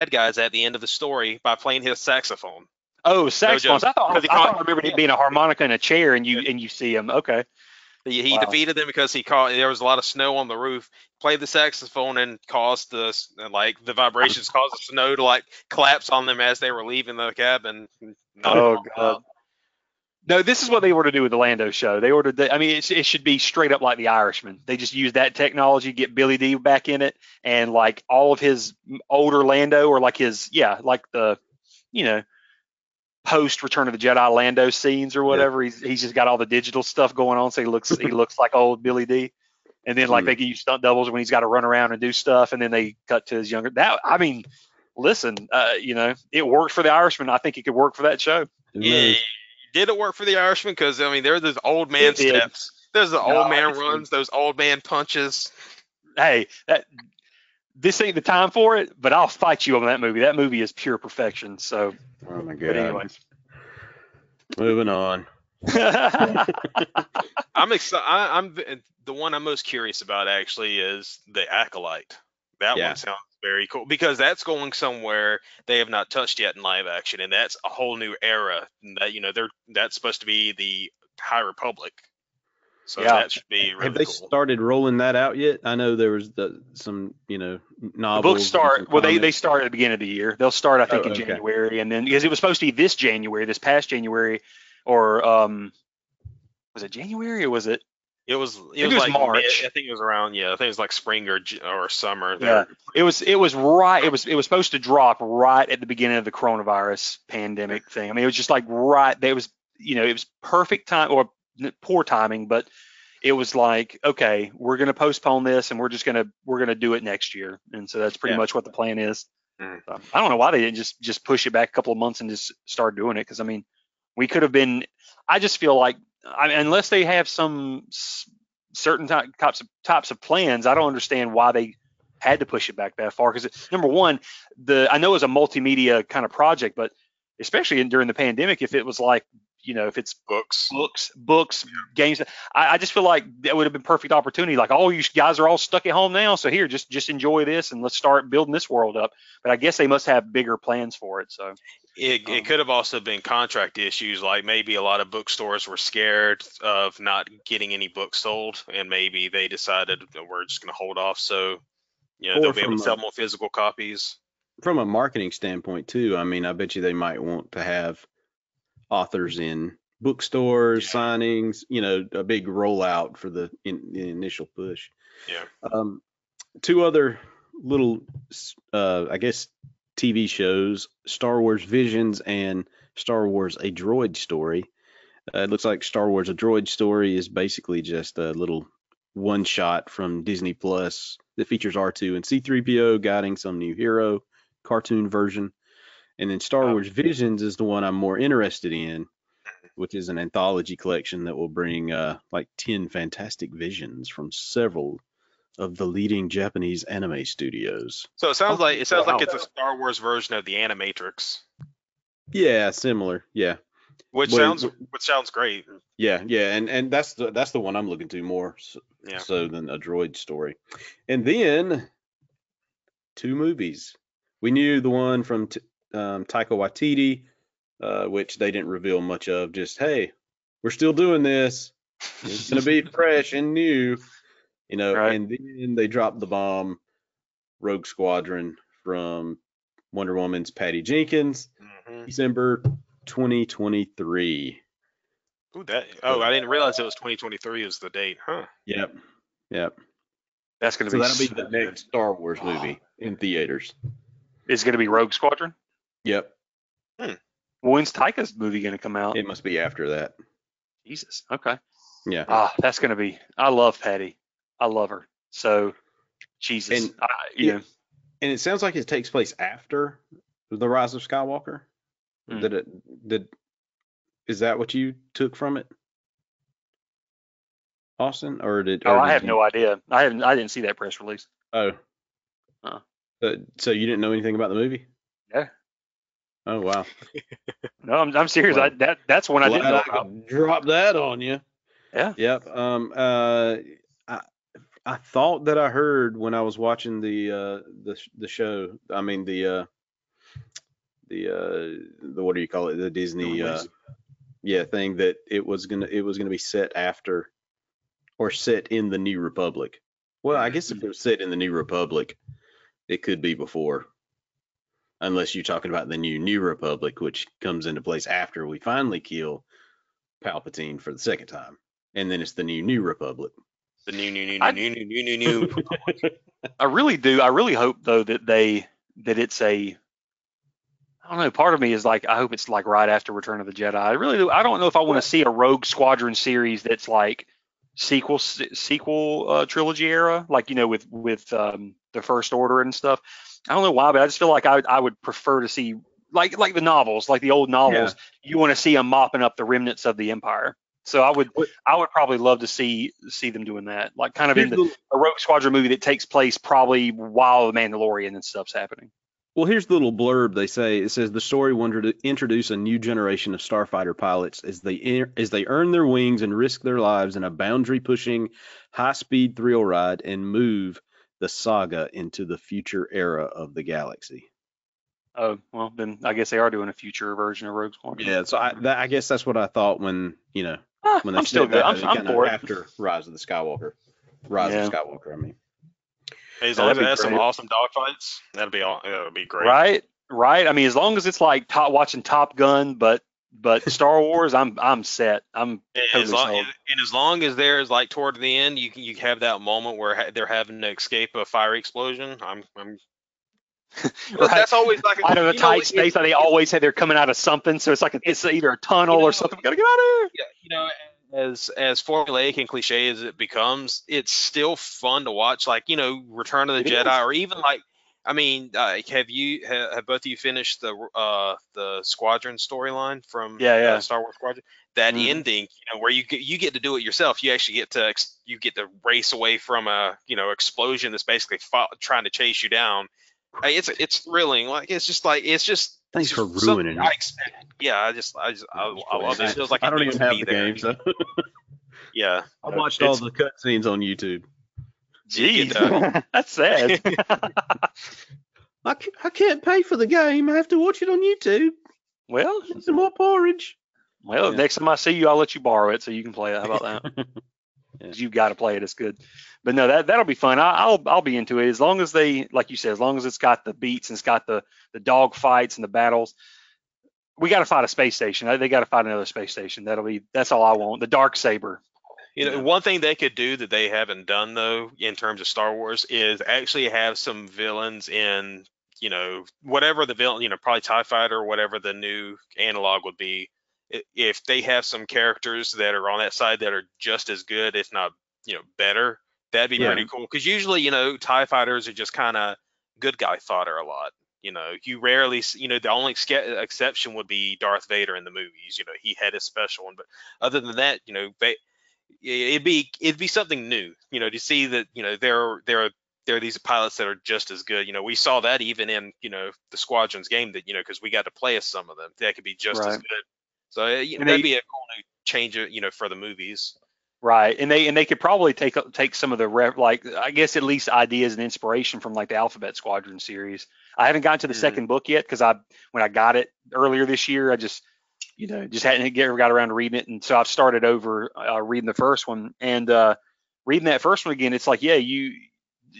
bad guys at the end of the story by playing his saxophone. Oh, saxophones. I thought, I, Because he thought I caught- remembered yeah. it being a harmonica in a chair, and you and you see him. Okay. He, Wow. defeated them because he caught there was a lot of snow on the roof. Played the saxophone and caused the like the vibrations caused the snow to like collapse on them as they were leaving the cabin. Oh god. No, this is what they were to do with the Lando show. They ordered. The, I mean, it, it should be straight up like the Irishman. They just use that technology, get Billy Dee back in it, and like all of his older Lando, or like his yeah, like the, you know, post Return of the Jedi Lando scenes or whatever. He's he's just got all the digital stuff going on, so he looks he looks like old Billy Dee. And then like Mhm. they can use stunt doubles when he's got to run around and do stuff, and then they cut to his younger. That I mean, listen, uh, you know, it worked for the Irishman. I think it could work for that show. Yeah, knows? did it work for the Irishman? Because I mean, there are those old man steps. There's the No, old man runs, those old man punches. hey, that this ain't the time for it, but I'll fight you on that movie. That movie is pure perfection. So, Oh my but god. anyways, Moving on. I'm excited. I'm the, the one I'm most curious about actually is the acolyte. That Yeah. one sounds very cool because that's going somewhere they have not touched yet in live action, and that's a whole new era. and That you know, they're that's supposed to be the High Republic. So Yeah. that should be really Have they cool. started rolling that out yet? I know there was the, some, you know, The novels. books start well. They they start at the beginning of the year. They'll start I think Oh, in okay. January, and then because it was supposed to be this January, this past January, or um, was it January or was it? It was it it was, was like March. mid- I think it was around yeah. I think it was like spring or or summer. Yeah. They're- It was it was right. It was it was supposed to drop right at the beginning of the coronavirus pandemic thing. I mean, it was just like right. There was you know it was perfect time or n- poor timing, but it was like okay, we're gonna postpone this and we're just gonna we're gonna do it next year. And so that's pretty Yeah. much what the plan is. Mm. So, I don't know why they didn't just just push it back a couple of months and just start doing it because I mean we could have been. I just feel like I mean, unless they have some s- certain ty- types of types of plans, I don't understand why they had to push it back that far. Because number one, the I know it was a multimedia kind of project, but especially in, during the pandemic, if it was like you know if it's books. books, books, games, I, I just feel like that would have been perfect opportunity. Like, oh, you guys are all stuck at home now, so here, just just enjoy this and let's start building this world up. But I guess they must have bigger plans for it. So It, Um, it could have also been contract issues, like maybe a lot of bookstores were scared of not getting any books sold, and maybe they decided that we're just going to hold off, so you know they'll be able to sell more physical copies. From a marketing standpoint too, I mean, I bet you they might want to have authors in bookstores, signings, you know, a big rollout for the, in, the initial push. Yeah. Um, two other little, uh, I guess, TV shows: Star Wars Visions and Star Wars: A Droid Story. Uh, it looks like Star Wars: A Droid Story is basically just a little one shot from Disney Plus that features R2 and C3PO guiding some new hero cartoon version. And then Star Oh. Wars Visions is the one I'm more interested in, which is an anthology collection that will bring uh, like 10 fantastic visions from several of the leading Japanese anime studios. So it sounds like it sounds like it's a Star Wars version of the Animatrix, Yeah, similar. Yeah. which sounds which sounds great. Yeah, yeah, and and that's the that's the one I'm looking to more so, Yeah. so than a droid story. And then two movies. We knew the one from T- um, Taika Waititi, uh, which they didn't reveal much of. Just hey, we're still doing this. It's gonna be fresh and new, you know. Right. And then they dropped the bomb, Rogue Squadron from Wonder Woman's Patty Jenkins, Mhm. December 2023. Ooh, that oh, I didn't realize it was 2023 is the date, huh? Yep. Yep. that's going to So be that'll be the next Star Wars movie in theaters. Is going to be Rogue Squadron. Yep. When's Taika's movie going to come out? It must be after that. Jesus. Okay. Yeah. Ah, that's going to be. I love Patty. I love her. So, Jesus. And- I, you yeah. know, And it sounds like it takes place after the Rise of Skywalker. Hmm. Did it? Did is that what you took from it, Austin? Or did? oh, or I did have you- no idea. I haven't. I didn't see that press release. Oh. Uh, so you didn't know anything about the movie? Yeah. Oh wow. No, I'm, I'm serious. Well, I, that that's one I didn't know I about. drop that on you. Yeah. Yep. Um. Uh. I I thought that I heard when I was watching the uh the the show. I mean the uh the uh the what do you call it? The Disney uh yeah thing that it was gonna it was gonna be set after or set in the New Republic. Well, I guess if it was set in the New Republic, it could be before. Unless you're talking about the new New Republic, which comes into place after we finally kill Palpatine for the second time. And then it's the new New Republic. The new new new I- new new new new new. new. I really do. I really hope though that they that it's a. I don't know. Part of me is like I hope it's like right after Return of the Jedi. I really do. I don't know if I want to see a Rogue Squadron series that's like sequel sequel uh, trilogy era, like you know with with um, the First Order and stuff. I don't know why, but I just feel like I I would prefer to see like like the novels, like the old novels. You want to see them mopping up the remnants of the Empire. So I would I would probably love to see see them doing that, like kind of in the, the- a Rogue Squadron movie that takes place probably while the Mandalorian and stuff's happening. well, here's the little blurb they say. It says the story wanted to introduce a new generation of starfighter pilots as they as they earn their wings and risk their lives in a boundary pushing, high speed thrill ride and move the saga into the future era of the galaxy. Oh well, then I guess they are doing a future version of Rogue Squadron. Yeah, so I, that, I guess that's what I thought when you know Ah, when they I'm still said good. that, I'm, I'm kinda for it. after Rise of the Skywalker. Rise Yeah. of Skywalker, I mean. As Yeah, long as it be has some great. awesome dogfights, that'd be all. That'd be great. Right, right. I mean, as long as it's like top, watching Top Gun, but but Star Wars, I'm I'm set. I'm And totally as long, sold. and as long as there's like toward the end, you can you have that moment where ha- they're having to escape a fiery explosion. I'm, I'm. Right. That's always like out of a you know, tight it- space. they always say they're coming out of something, so it's like a, it's either a tunnel you know, or something. We gotta get out of here. yeah, you know, as as formulaic and cliche as it becomes, it's still fun to watch. Like you know, Return of the It Jedi, is. or even like, I mean, uh, have you have, have both of you finished the uh the Squadron storyline from Yeah, yeah. uh, Star Wars Squadron? That Mhm. ending, you know, where you get you get to do it yourself. You actually get to ex- you get to race away from a you know explosion that's basically fo- trying to chase you down. Uh, It's it's thrilling. Like it's just like it's just Thanks for just something ruining I it. expect. Yeah, I just I just I, I love it. It feels like I don't even have the there. game, so Yeah. I Uh, watched all it's- the cutscenes on YouTube. You Jeez, uh, that's sad. I, I can't pay for the game. I have to watch it on YouTube. well, Get some more porridge. well, Yeah. next time I see you, I'll let you borrow it so you can play it. How about that? Yeah. 'Cause You've got to play it. It's good. But no, that that'll be fun. I, I'll I'll be into it as long as they, like you said, as long as it's got the beats and it's got the the dog fights and the battles. We got to fight a space station. They got to fight another space station. That'll be that's all I want. The dark saber. You know, Yeah. one thing they could do that they haven't done though, in terms of Star Wars, is actually have some villains in, you know, whatever the villain, you know, probably Tie Fighter, or whatever the new analog would be. If they have some characters that are on that side that are just as good, if not, you know, better, that'd be Yeah. pretty cool. Because usually, you know, Tie Fighters are just kind of good guy fodder a lot. You know, you rarely, you know, the only exception would be Darth Vader in the movies. You know, he had his special one, but other than that, you know, it'd be it'd be something new, you know, to see that you know there are there are there are these pilots that are just as good. You know, we saw that even in you know the squadrons game that you know because we got to play as some of them that could be just as good. So uh, you know, And that'd they- be a cool new change, you know, for the movies. Right, and they and they could probably take take some of the like I guess at least ideas and inspiration from like the Alphabet Squadron series. I haven't gotten to the Mhm. second book yet because I when I got it earlier this year, I just you know just hadn't get got around to reading it, and so I've started over uh, reading the first one and uh, reading that first one again. It's like yeah, you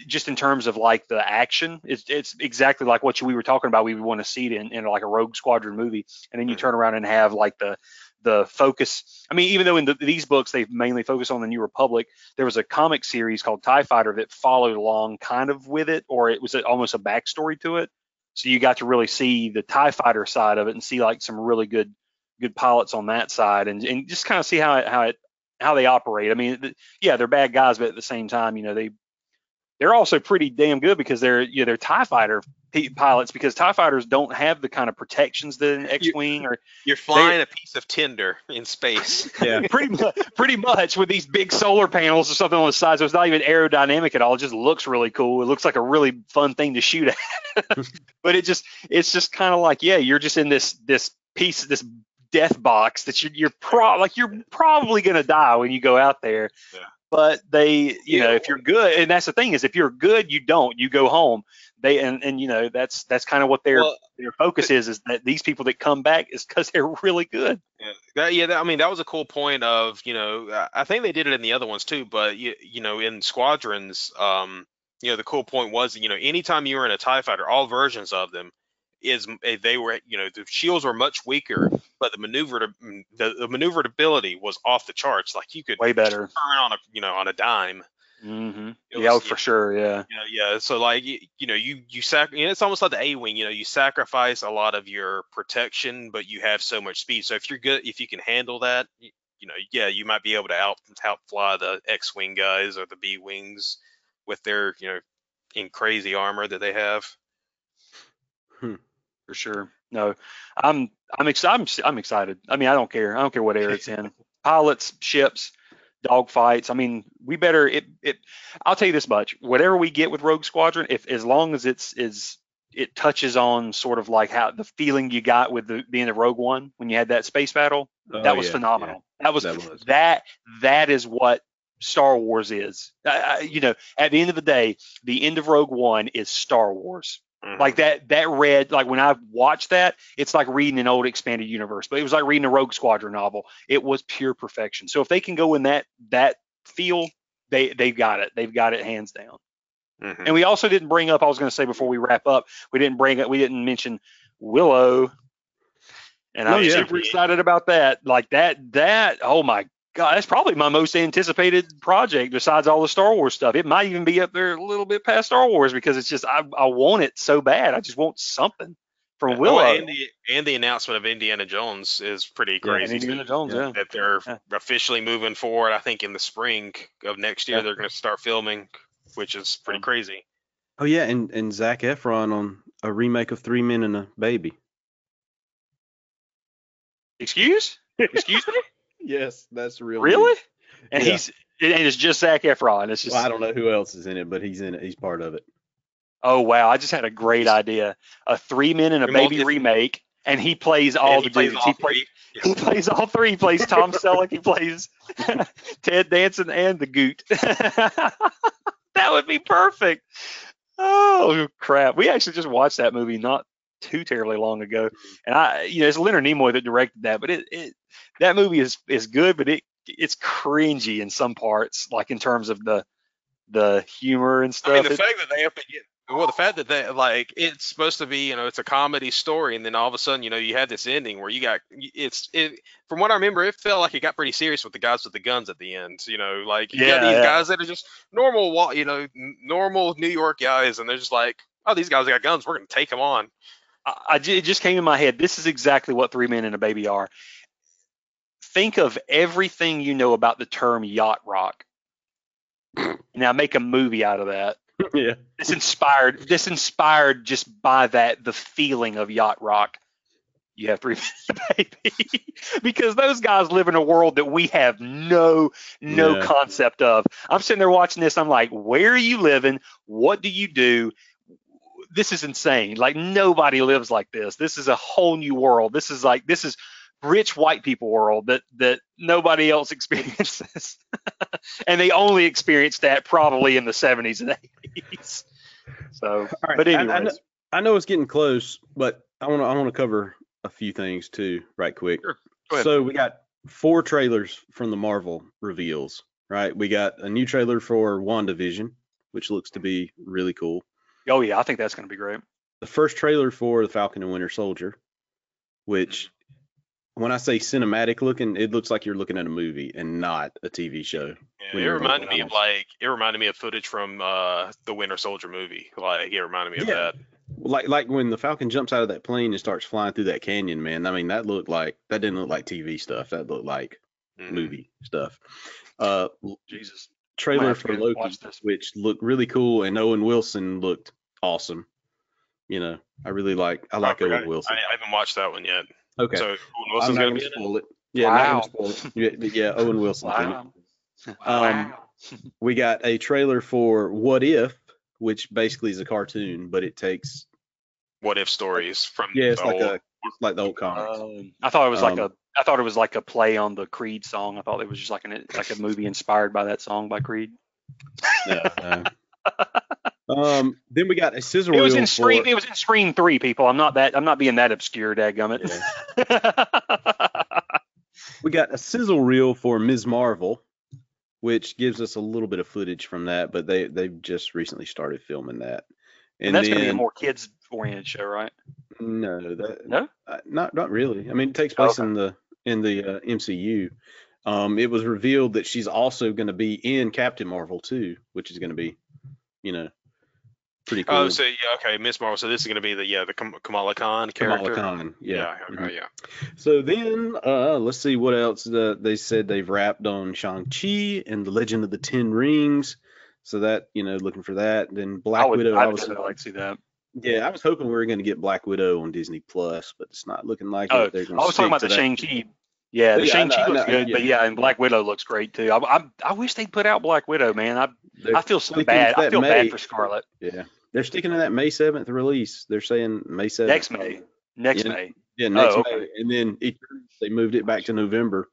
just in terms of like the action, it's it's exactly like what we were talking about. We would want to see it in, in like a Rogue Squadron movie, and then you Mhm. turn around and have like the the focus. I mean, even though in the, these books they mainly focus on the New Republic, there was a comic series called Tie Fighter that followed along kind of with it, or it was almost a backstory to it. So you got to really see the Tie Fighter side of it and see like some really good good pilots on that side, and and just kind of see how it how it how they operate. I mean, yeah, they're bad guys, but at the same time, you know, they they're also pretty damn good because they're you know they're Tie Fighter pilots because Tie Fighters don't have the kind of protections that an X-wing or You're flying a piece of tinder in space. Yeah. pretty mu- pretty much with these big solar panels or something on the side. So it's not even aerodynamic at all. It just looks really cool. It looks like a really fun thing to shoot at. but it just it's just kind of like yeah, you're just in this this piece this death box that you're you're pro like you're probably gonna die when you go out there. Yeah. But they, you know, if you're good, and that's the thing is, if you're good, you don't. You go home. They and and you know that's that's kind of what their Well, their focus is is that these people that come back is because they're really good. Yeah, that, yeah. That, I mean, that was a cool point of you know. I- I think they did it in the other ones too, but you, you know, in squadrons, um, you know, the cool point was you know, anytime you were in a Tie Fighter, all versions of them is eh, they were you know the shields were much weaker, but the maneuver the, the maneuverability was off the charts. Like you could Way better. turn on a you know on a dime. hmm Yeah, was- for sure. Yeah. Yeah, yeah. So like you, you know, you you sac you know, it's almost like the A wing. You know, you sacrifice a lot of your protection, but you have so much speed. So if you're good, if you can handle that, you, you know, yeah, you might be able to out outfly the X wing guys or the B wings with their you know in crazy armor that they have. For sure. No, I'm I'm excited. I'm, I'm excited. I mean, I don't care. I don't care what era it's in. Pilots, ships, dogfights. I mean, we better. It it. I'll tell you this much. Whatever we get with Rogue Squadron, if as long as it's is it touches on sort of like how the feeling you got with the being the Rogue One when you had that space battle. Oh, that was yeah, phenomenal. That was That was. that that is what Star Wars is. I, I, you know, at the end of the day, the end of Rogue One is Star Wars. Mhm. Like that that read like when I watched that, it's like reading an old expanded universe, but it was like reading a Rogue Squadron novel. It was pure perfection. So if they can go in that that feel, they they've got it. They've got it hands down. Mhm. And we also didn't bring up. I was going to say before we wrap up, we didn't bring up. We didn't mention Willow, and Oh, I'm yeah. super excited about that. Like that. That. Oh my god, that's probably my most anticipated project besides all the Star Wars stuff. It might even be up there a little bit past Star Wars because it's just I I want it so bad. I just want something from Oh, and the and the announcement of Indiana Jones is pretty crazy. And Indiana too. Jones, yeah. That they're Yeah. officially moving forward. I think in the spring of next year Yeah. they're going to start filming, which is pretty crazy. Oh yeah, and and Zac Efron on a remake of Three Men and a Baby. Excuse? Excuse me? Yes, that's real. Really? And Yeah. he's and it's just Zac Efron. It's just Well, I don't know who else is in it, but he's in it. He's part of it. Oh wow! I just had a great idea. A three men and a Remote- baby remake, and he plays all And the he plays dudes. all he, play- three. he plays all three. He plays Tom Selleck. He plays Ted Danson and the Goot. that would be perfect. Oh crap! We actually just watched that movie not too terribly long ago, mm-hmm. and I, you know, it's Leonard Nimoy that directed that, but it, it that movie is is good, but it it's cringy in some parts, like in terms of the the humor and stuff. I mean, the It- fact that they have to get well, the fact that they like it's supposed to be, you know, it's a comedy story, and then all of a sudden, you know, you had this ending where you got it's it. From what I remember, it felt like it got pretty serious with the guys with the guns at the end. You know, like you Yeah, got these yeah. guys that are just normal, you know, normal New York guys, and they're just like, oh, these guys got guns, we're gonna take them on. I, I it just came in my head. This is exactly what three men and a baby are. Think of everything you know about the term yacht rock. now make a movie out of that. yeah. This inspired. This inspired just by that the feeling of yacht rock. You have three men and a baby because those guys live in a world that we have no no Yeah. concept of. I'm sitting there watching this. I'm like, where are you living? What do you do? This is insane. Like nobody lives like this. This is a whole new world. This is like this is rich white people world that that nobody else experiences. and they only experienced that probably in the 70s and 80s. So, right. but I- I, anyways, know, I know it's getting close, but I want to I want to cover a few things too, right quick. Sure. So we got four trailers from the Marvel reveals, right? We got a new trailer for WandaVision, which looks to be really cool. Oh yeah, I think that's going to be great. The first trailer for the Falcon and Winter Soldier, which when I say cinematic looking, it looks like you're looking at a movie and not a TV show. Yeah, it reminded me of like it reminded me of footage from uh the Winter Soldier movie. Like it reminded me of Yeah. that. Like like when the Falcon jumps out of that plane and starts flying through that canyon, man. I mean, that looked like that didn't look like TV stuff. That looked like Mhm. movie stuff. Uh, Jesus. Trailer for go Loki, this. which looked really cool, and Owen Wilson looked awesome. You know, I really like I like I, Owen Wilson. I, I haven't watched that one yet. okay, So Owen Wilson's gonna gonna be it. spoil it. Yeah, Wow. not gonna spoil it. Yeah, yeah, Owen Wilson. Wow. Um, We got a trailer for What If, which basically is a cartoon, but it takes What if stories from yeah, it's the like old- a it's like the old comics. Um, I thought it was like Um, a I thought it was like a play on the Creed song. I thought it was just like an like a movie inspired by that song by Creed. No, no. um, then we got a scissor It was reel in Scream. for- It was in Scream Three. People, I'm not that. I'm not being that obscure, dadgummit. we got a sizzle reel for Ms. Marvel, which gives us a little bit of footage from that, but they they've just recently started filming that. and that's going to be a more kids oriented show, right? no, that No. uh, not not really. I mean, it takes place Okay. in the in the uh, MCU. Um, it was revealed that she's also going to be in Captain Marvel too, which is going to be, you know, pretty cool. Oh, so yeah, okay, Miss Marvel. So this is gonna be the yeah the Kamala Khan character. Kamala Khan, yeah. okay, Mhm. yeah. So then, uh, let's see what else. Uh, they said they've wrapped on Shang-Chi and the Legend of the Ten Rings. So that, you know, looking for that. Then Black I would. Widow. I I would like to see that. Yeah, I was hoping we were going to get Black Widow on Disney Plus, but it's not looking like Oh, it. They're I gonna was talking about the. Shang Chi. Yeah, the Yeah, I Shang Chi looks know, good, yeah. but yeah, and Black Widow looks great too. I, I, I wish they'd put out Black Widow, man. I, They're I feel so bad. I feel May. bad for Scarlett. Yeah, they're sticking to that May seventh release. They're saying May seventh. Next May. Next Yeah. May. Yeah, next Oh, okay. May, and then it, they moved it back to November.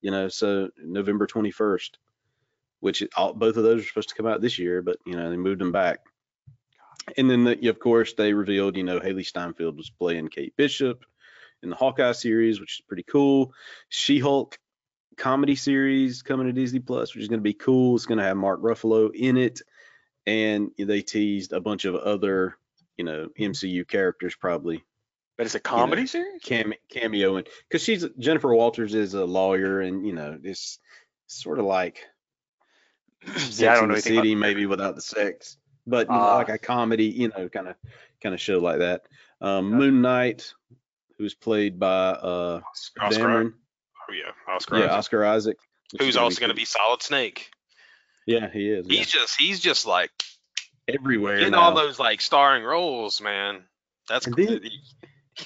You know, so November twenty first. which all, both of those are supposed to come out this year, but you know they moved them back. And then the, of course they revealed you know Hailee Steinfeld was playing Kate Bishop in the Hawkeye series, which is pretty cool. She-Hulk comedy series coming to Disney Plus, which is going to be cool. It's going to have Mark Ruffalo in it, and they teased a bunch of other you know MCU characters probably But it's a comedy series. cam- cameoing because she's Jennifer Walters is a lawyer, and you know it's sort of like Yeah, I don't know anything about City, maybe without the sex, but you know, Ah. like a comedy, you know, kind of kind of show like that. Um, Moon Knight, who's played by uh Oscar, Dameron, oh yeah, Oscar. yeah, Isaac, Oscar Isaac, who's gonna also going to be Solid Snake. Yeah, he is. yeah. He's just he's just like everywhere getting now. all those like starring roles, man. That's And then-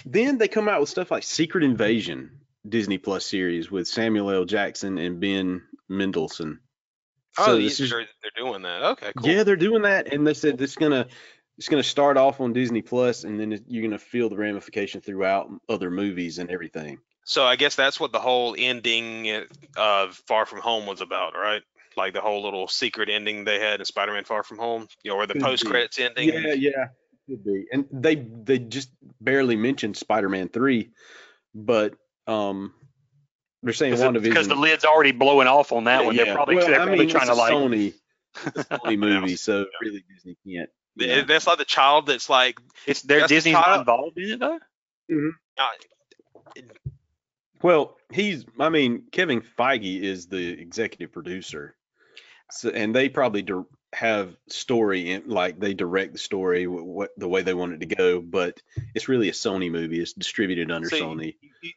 Then they come out with stuff like Secret Invasion Disney Plus series with Samuel L. Jackson and Ben Mendelsohn. Oh, So these this is- they're doing that. Okay, cool. Yeah, they're doing that, and they said this is gonna it's gonna start off on Disney Plus, and then you're gonna feel the ramification throughout other movies and everything. So I guess that's what the whole ending of Far From Home was about, right? Like the whole little secret ending they had in Spider-Man Far From Home, you know, where the Could post credits ending. Yeah, yeah, could be. And they they just barely mentioned Spider-Man three, but um, they're saying WandaVision Because the lid's already blowing off on that one. They're probably, well, they're I probably mean, trying it's to a like. Sony, it's Sony movie, so really Disney can't. Th- Yeah. That's like the child that's like, It's their That's the Disney's not child- involved in it though. uh, Well, he's. I mean, Kevin Feige is the executive producer, so and they probably dir- have story in like they direct the story wh- what the way they want it to go. But it's really a Sony movie. It's distributed under See, Sony.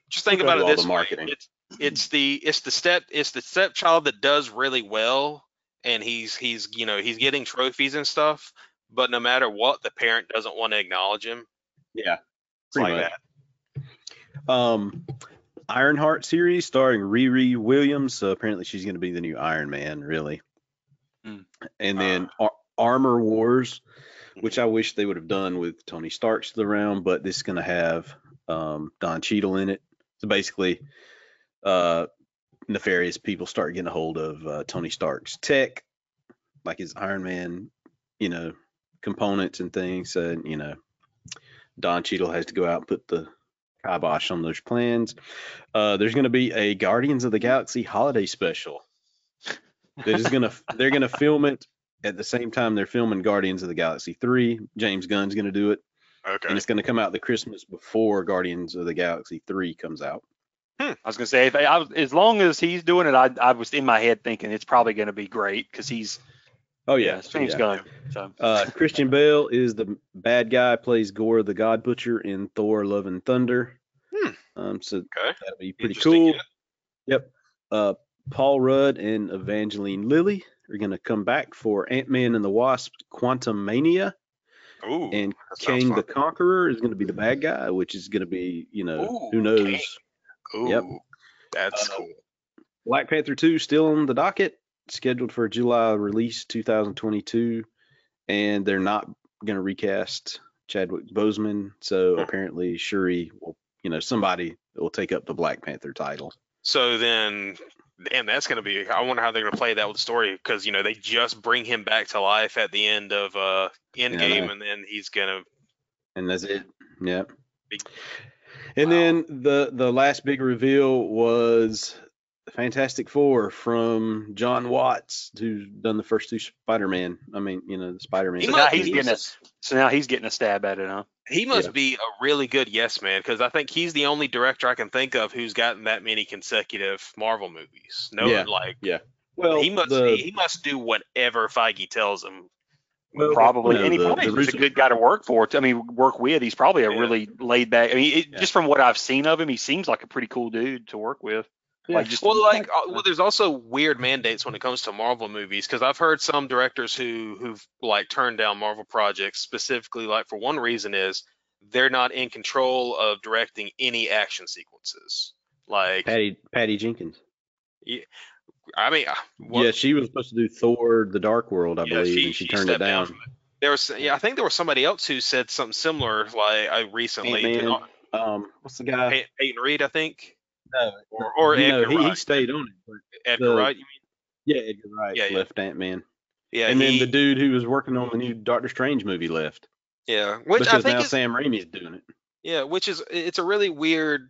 just think about it this the marketing. It's, it's the it's the step it's the stepchild that does really well, and he's he's you know he's getting trophies and stuff. But no matter what, the parent doesn't want to acknowledge him. Yeah, like pretty that. Um, Ironheart series starring Riri Williams. So apparently she's going to be the new Iron Man, really. Hmm. And then Ar- Armor Wars, which I wish they would have done with Tony Stark the round, but this is going to have um, Don Cheadle in it. So basically, uh, nefarious people start getting a hold of uh, Tony Stark's tech, like his Iron Man, you know, components and things. And you know, Don Cheadle has to go out and put the kibosh on those plans. Uh, there's going to be a Guardians of the Galaxy holiday special. Is going to they're going to film it at the same time they're filming Guardians of the Galaxy 3. James Gunn's going to do it, Okay. and it's going to come out the Christmas before Guardians of the Galaxy 3 comes out. I was gonna say, if I was, as long as he's doing it, I, I was in my head thinking it's probably gonna be great because he's Oh yeah, yeah, James yeah. Gunn. So Uh, Christian Bale is the bad guy, plays Gorr the God Butcher in Thor: Love and Thunder. Hmm. Um, so Okay. that'll be pretty cool. Yep. Uh, Paul Rudd and Evangeline Lilly are going to come back for Ant Man and the Wasp: Quantumania, Ooh. and that sounds Kang the. Conqueror is going to be the bad guy, which is going to be, you know, Ooh, who knows. Kang. Ooh. Yep. That's Uh, cool. Black Panther 2 still on the docket, scheduled for July release 2022, and they're not going to recast Chadwick Boseman. So Hmm. apparently Shuri will, you know, somebody will take up the Black Panther title. So then, damn, that's gonna be. I wonder how they're gonna play that with the story because you know they just bring him back to life at the end of uh Endgame, know. and then he's gonna. And that's it. Yeah. Big- And Wow. then the the last big reveal was Fantastic Four from Jon Watts, who's done the first two Spider-Man. I mean, you know, the Spider-Man. He so now he's getting a, so now he's getting a stab at it, huh? He must Yeah. be a really good yes man because I think he's the only director I can think of who's gotten that many consecutive Marvel movies. No, Yeah. like yeah. well, he must the, he must do whatever Feige tells him. well, probably, you know, and he the- probably the was a good guy to work for. I mean, work with. He's probably a Yeah. really laid back. I mean, it, Yeah. just from what I've seen of him, he seems like a pretty cool dude to work with. Like just Well, like, uh, well, there's also weird mandates when it comes to Marvel movies because I've heard some directors who who've like turned down Marvel projects specifically, like for one reason is they're not in control of directing any action sequences. Like, Patty Patty Jenkins. Yeah, I mean, uh, what- yeah, she was supposed to do Thor: The Dark World, I Yeah, believe, she- and she, she turned it down down. from there was, yeah, I think there was somebody else who said something similar, like I recently. Ant-Man, um, what's the guy? Pey- Peyton Reed, I think, No, or or you know, Edgar he, he stayed on it. Edgar the- Wright, you mean? Yeah, Edgar Wright Yeah, yeah. left Ant Man, Yeah, and then the dude who was working on the new Doctor Strange movie left yeah, which because I think now is Sam Raimi's doing it. Yeah, which is it's a really weird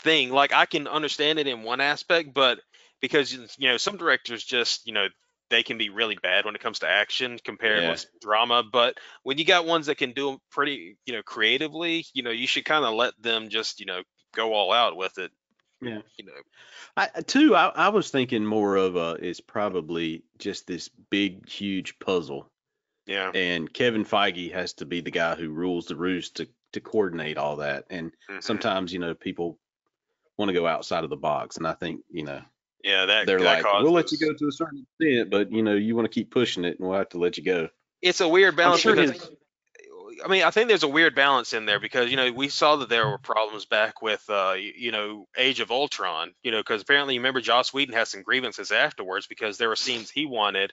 thing. Like I can understand it in one aspect, but because you know some directors just you know they can be really bad when it comes to action compared Yeah. with drama. But when you got ones that can do 'em pretty you know creatively, you know you should kind of let them just you know go all out with it. Yeah. You know. I too, I, I was thinking more of a is probably just this big, huge puzzle, Yeah. and Kevin Feige has to be the guy who rules the roost to to coordinate all that. And Mhm. sometimes, you know, people want to go outside of the box, and I think, you know, Yeah. That they're that like, we'll let you go to a certain extent, but you know, you want to keep pushing it, and we'll have to let you go. it's a weird balance sure because his- I mean, I think there's a weird balance in there because you know we saw that there were problems back with uh you know Age of Ultron, you know, because apparently you remember Joss Whedon had some grievances afterwards because there were scenes he wanted,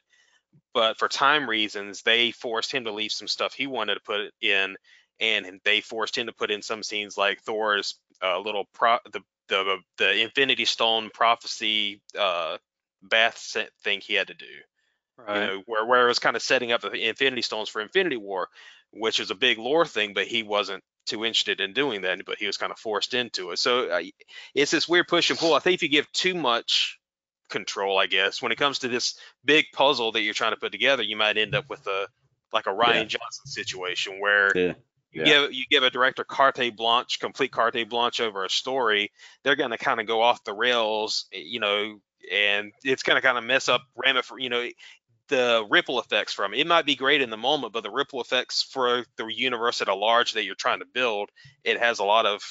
but for time reasons they forced him to leave some stuff he wanted to put in, and they forced him to put in some scenes like Thor's uh, little pro the the the Infinity Stone prophecy uh bath thing he had to do Right. you know, where where it was kind of setting up the Infinity Stones for Infinity War, which is a big lore thing, but he wasn't too interested in doing that, but he was kind of forced into it. So uh, it's this weird push and pull. I think if you give too much control, I guess, when it comes to this big puzzle that you're trying to put together, you might end up with a like a Rian Johnson situation where Yeah. you give you give a director carte blanche, complete carte blanche over a story, they're going to kind of go off the rails, you know, and it's going to kind of mess up ramif- you know, the ripple effects from it. It might be great in the moment, but the ripple effects for the universe at a large that you're trying to build, it has a lot of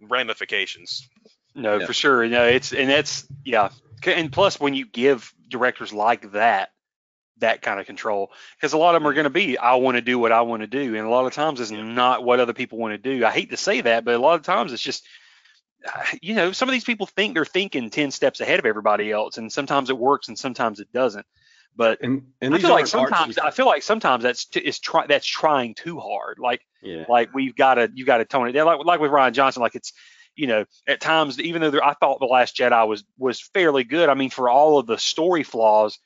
ramifications. No, Yeah. for sure. No, it's and that's yeah. And plus, when you give directors like that that kind of control, because a lot of them are going to be, I want to do what I want to do, and a lot of times it's not what other people want to do. I hate to say that, but a lot of times it's just, you know, some of these people think they're thinking ten steps ahead of everybody else, and sometimes it works and sometimes it doesn't. But And and I feel like sometimes I feel like sometimes that's t- is try that's trying too hard. Like yeah. like we've got to you got to tone it down. Like like with Rian Johnson, like it's you know at times even though I thought the Last Jedi was was fairly good. I mean for all of the story flaws,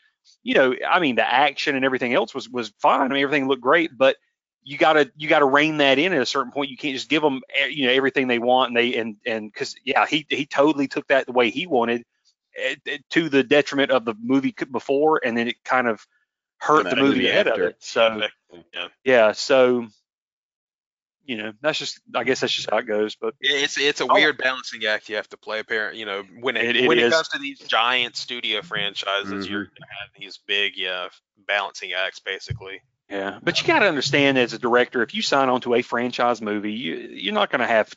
you know I mean the action and everything else was was fine. I mean everything looked great, but you gotta you gotta rein that in at a certain point. You can't just give them eh, you know everything they want and they and and because yeah he he totally took that the way he wanted eh, eh, to the detriment of the movie before, and then it kind of hurt the movie movie ahead of after. it. So Yeah. yeah, so you know that's just I guess that's just how it goes. But It's it's a Oh. weird balancing act you have to play. Apparent, you know, when it, It- it when is. it comes to these giant studio franchises, Mhm. you're gonna have these big, yeah, balancing acts basically. yeah, but you got to understand as a director, if you sign on to a franchise movie, you you're not going to have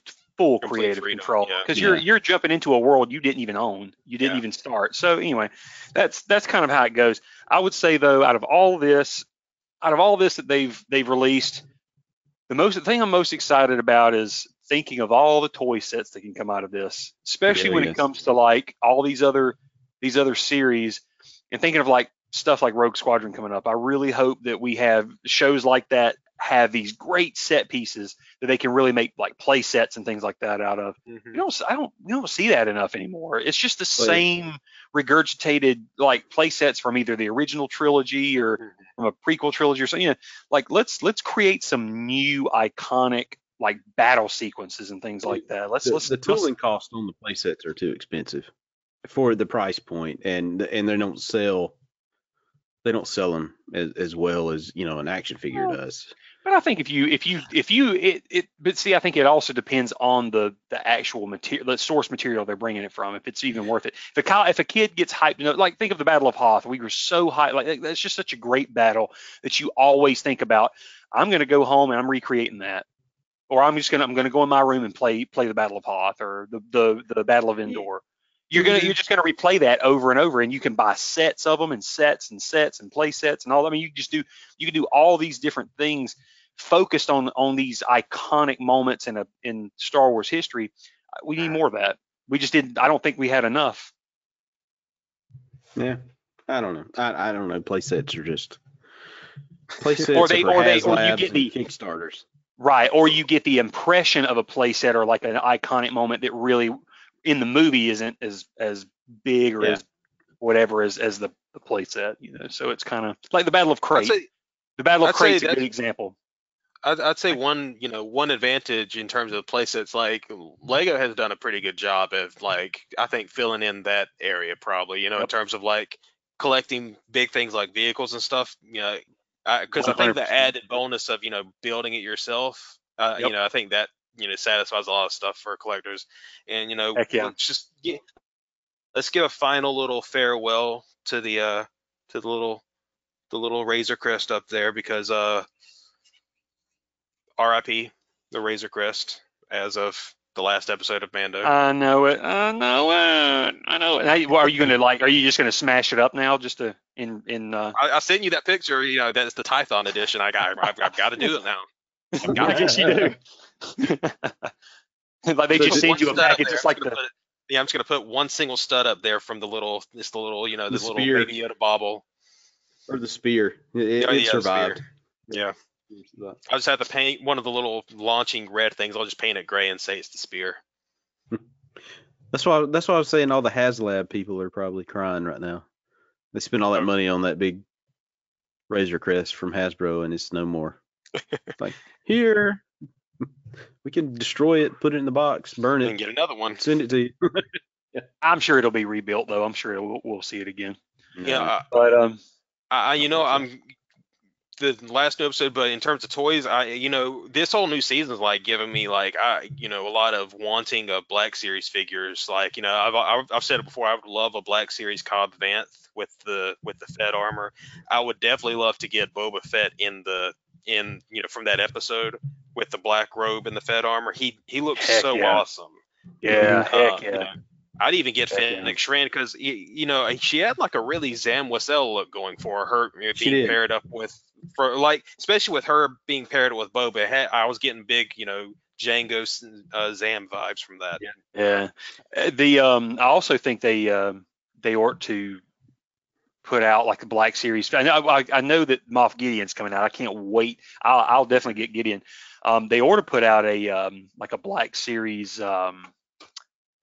full Complete creative freedom, control yeah. because you're Yeah. you're jumping into a world you didn't even own, you didn't Yeah. even start. So anyway, that's that's kind of how it goes. I would say though, out of all this, out of all this that they've they've released, the most the thing I'm most excited about is thinking of all the toy sets that can come out of this, especially Yeah, when yes. it comes to like all these other these other series and thinking of like stuff like Rogue Squadron coming up. I really hope that we have shows like that have these great set pieces that they can really make like play sets and things like that out of. You don't I don't we don't see that enough anymore. It's just the Well, same regurgitated like play sets from either the original trilogy or Mm-hmm. from a prequel trilogy or something. You know, like let's let's create some new iconic like battle sequences and things like that. Let's the, let's the let's- tooling costs on the play sets are too expensive for the price point and and they don't sell they don't sell them as, as well as you know an action figure Well, does But I think if you if you if you it, it but see I think it also depends on the the actual material the source material they're bringing it from if it's even worth it. If a if a kid gets hyped, you know, like think of the Battle of Hoth, we were so hyped like that's just such a great battle that you always think about. I'm going to go home and I'm recreating that, or I'm just gonna I'm gonna go in my room and play play the Battle of Hoth or the the the Battle of Endor. You're gonna you're just gonna replay that over and over, and you can buy sets of them and sets and sets and play sets and all. that. I mean, you just do you can do all these different things focused on on these iconic moments in a in Star Wars history. Uh, We need more of that. We just didn't. I don't think we had enough. yeah i don't know i, I don't know play sets are just play sets Or they- or they- or you get the- kickstarters Right. Or you get the impression of a playset or like an iconic moment that really in the movie isn't as as big or Yeah. as whatever as as the, the playset. You know, so it's kind of like the Battle of Crait. say, the Battle of I'd a good example. I'd, I'd say one, you know, one advantage in terms of the playsets, like Lego has done a pretty good job of like, I think filling in that area probably, you know, in terms of like collecting big things like vehicles and stuff, you know, because I think the added bonus of, you know, building it yourself, uh, Yep. you know, I think that, you know, satisfies a lot of stuff for collectors. And, you know, Heck yeah. let's just get, let's give a final little farewell to the, uh, to the little, the little Razor Crest up there because, uh, RIP the Razor Crest as of the last episode of Mando. I know it. I know it. I know it. Now, you- what, are you gonna like? Are you just gonna smash it up now, just to in in? Uh, I, I sent you that picture. You know, that's the Tython edition. I got. I've, I've got to do it now. I've got to guess you do. like they So just just send you a up package, there. just like the. put yeah, I'm just gonna put one single stud up there from the little, just the little, you know, The the, little spear. baby Yoda bobble. Or the spear. It, it, Oh, yeah, the spear. survived. Yeah, I just have to paint one of the little launching red things. I'll just paint it gray and say it's the spear. That's why that's why I was saying all the HasLab people are probably crying right now. They spent all that money on that big Razor Crest from Hasbro and it's no more. like here we can destroy it, put it in the box, burn it, And get another one. send it to you. I'm sure it'll be rebuilt though. I'm sure we'll, we'll see it again. Yeah, I, But um, I, I- you know, I'm the last new episode, but in terms of toys, I, you know, this whole new season's like giving me like, I, you know, a lot of wanting of Black Series figures. Like, you know, I've, I've, I've said it before. I would love a Black Series Cobb Vanth with the with the Fett armor. I would definitely love to get Boba Fett in the in you know from that episode with the black robe and the Fett armor. He he looks Heck so yeah. awesome. yeah, Uh, heck you yeah. know, I'd even get Heck yeah. Fennec Shand because you know she had like a really Zam Wesell look going for her, you being paired up with for like especially with her being paired with Boba. had- I was getting big, you know, Jango uh, Zam vibes from that. Yeah. Uh, The um, I also think they um, they ought to put out like a Black Series. I know I, I know that Moff Gideon's coming out. I can't wait. I'll, I'll definitely get Gideon. Um, they ought to put out a um, like a Black Series. Um,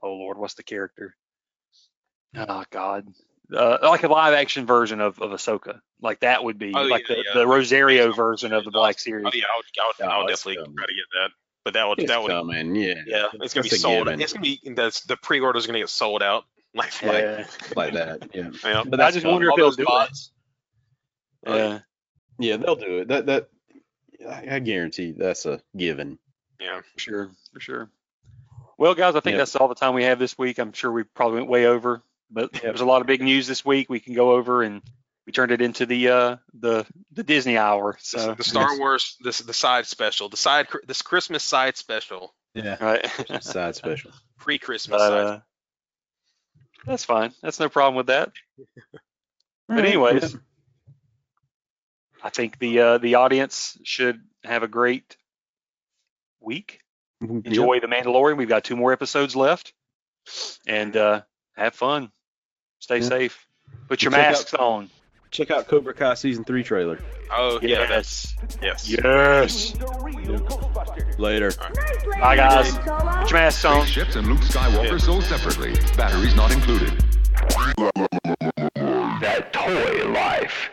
oh Lord, what's the character? Oh God. Uh, like a live action version of, of Ahsoka, like that would be Oh, like yeah, the, yeah. the Rosario version of the Black Series. Oh yeah, I would, I would, I Oh, would it's definitely coming. try to get that. But that would It's that would coming, yeah. yeah, it's gonna be sold. given. It's gonna be that's the pre-order's gonna get sold out. Like, Like- Yeah. like that. Yeah. yeah. But I just coming. wonder if All they'll those do it. bots. Yeah. Yeah, they'll do it. That that I I guarantee that's a given. Yeah. For sure, for sure. Well, guys, I think Yep. that's all the time we have this week. I'm sure we probably went way over, but there's a lot of big news this week. We can go over, and we turned it into the uh, the the Disney hour. The- So, the Star Wars, this the side special, the side this Christmas side special, Yeah. right. Side special. pre-Christmas uh, that's fine. That's no problem with that. But anyways, I think the uh, the audience should have a great week. Mm-hmm. Enjoy yep. the Mandalorian. We've got two more episodes left, and uh, have fun. Stay yeah. safe. Put your check masks out, on. Check out Cobra Kai season three trailer. Oh yes. yeah, that's yes. Yes. yes. Later. Right. Bye guys. Put your masks on. Ships and Luke Skywalker yeah. sold separately. Batteries not included. That toy life.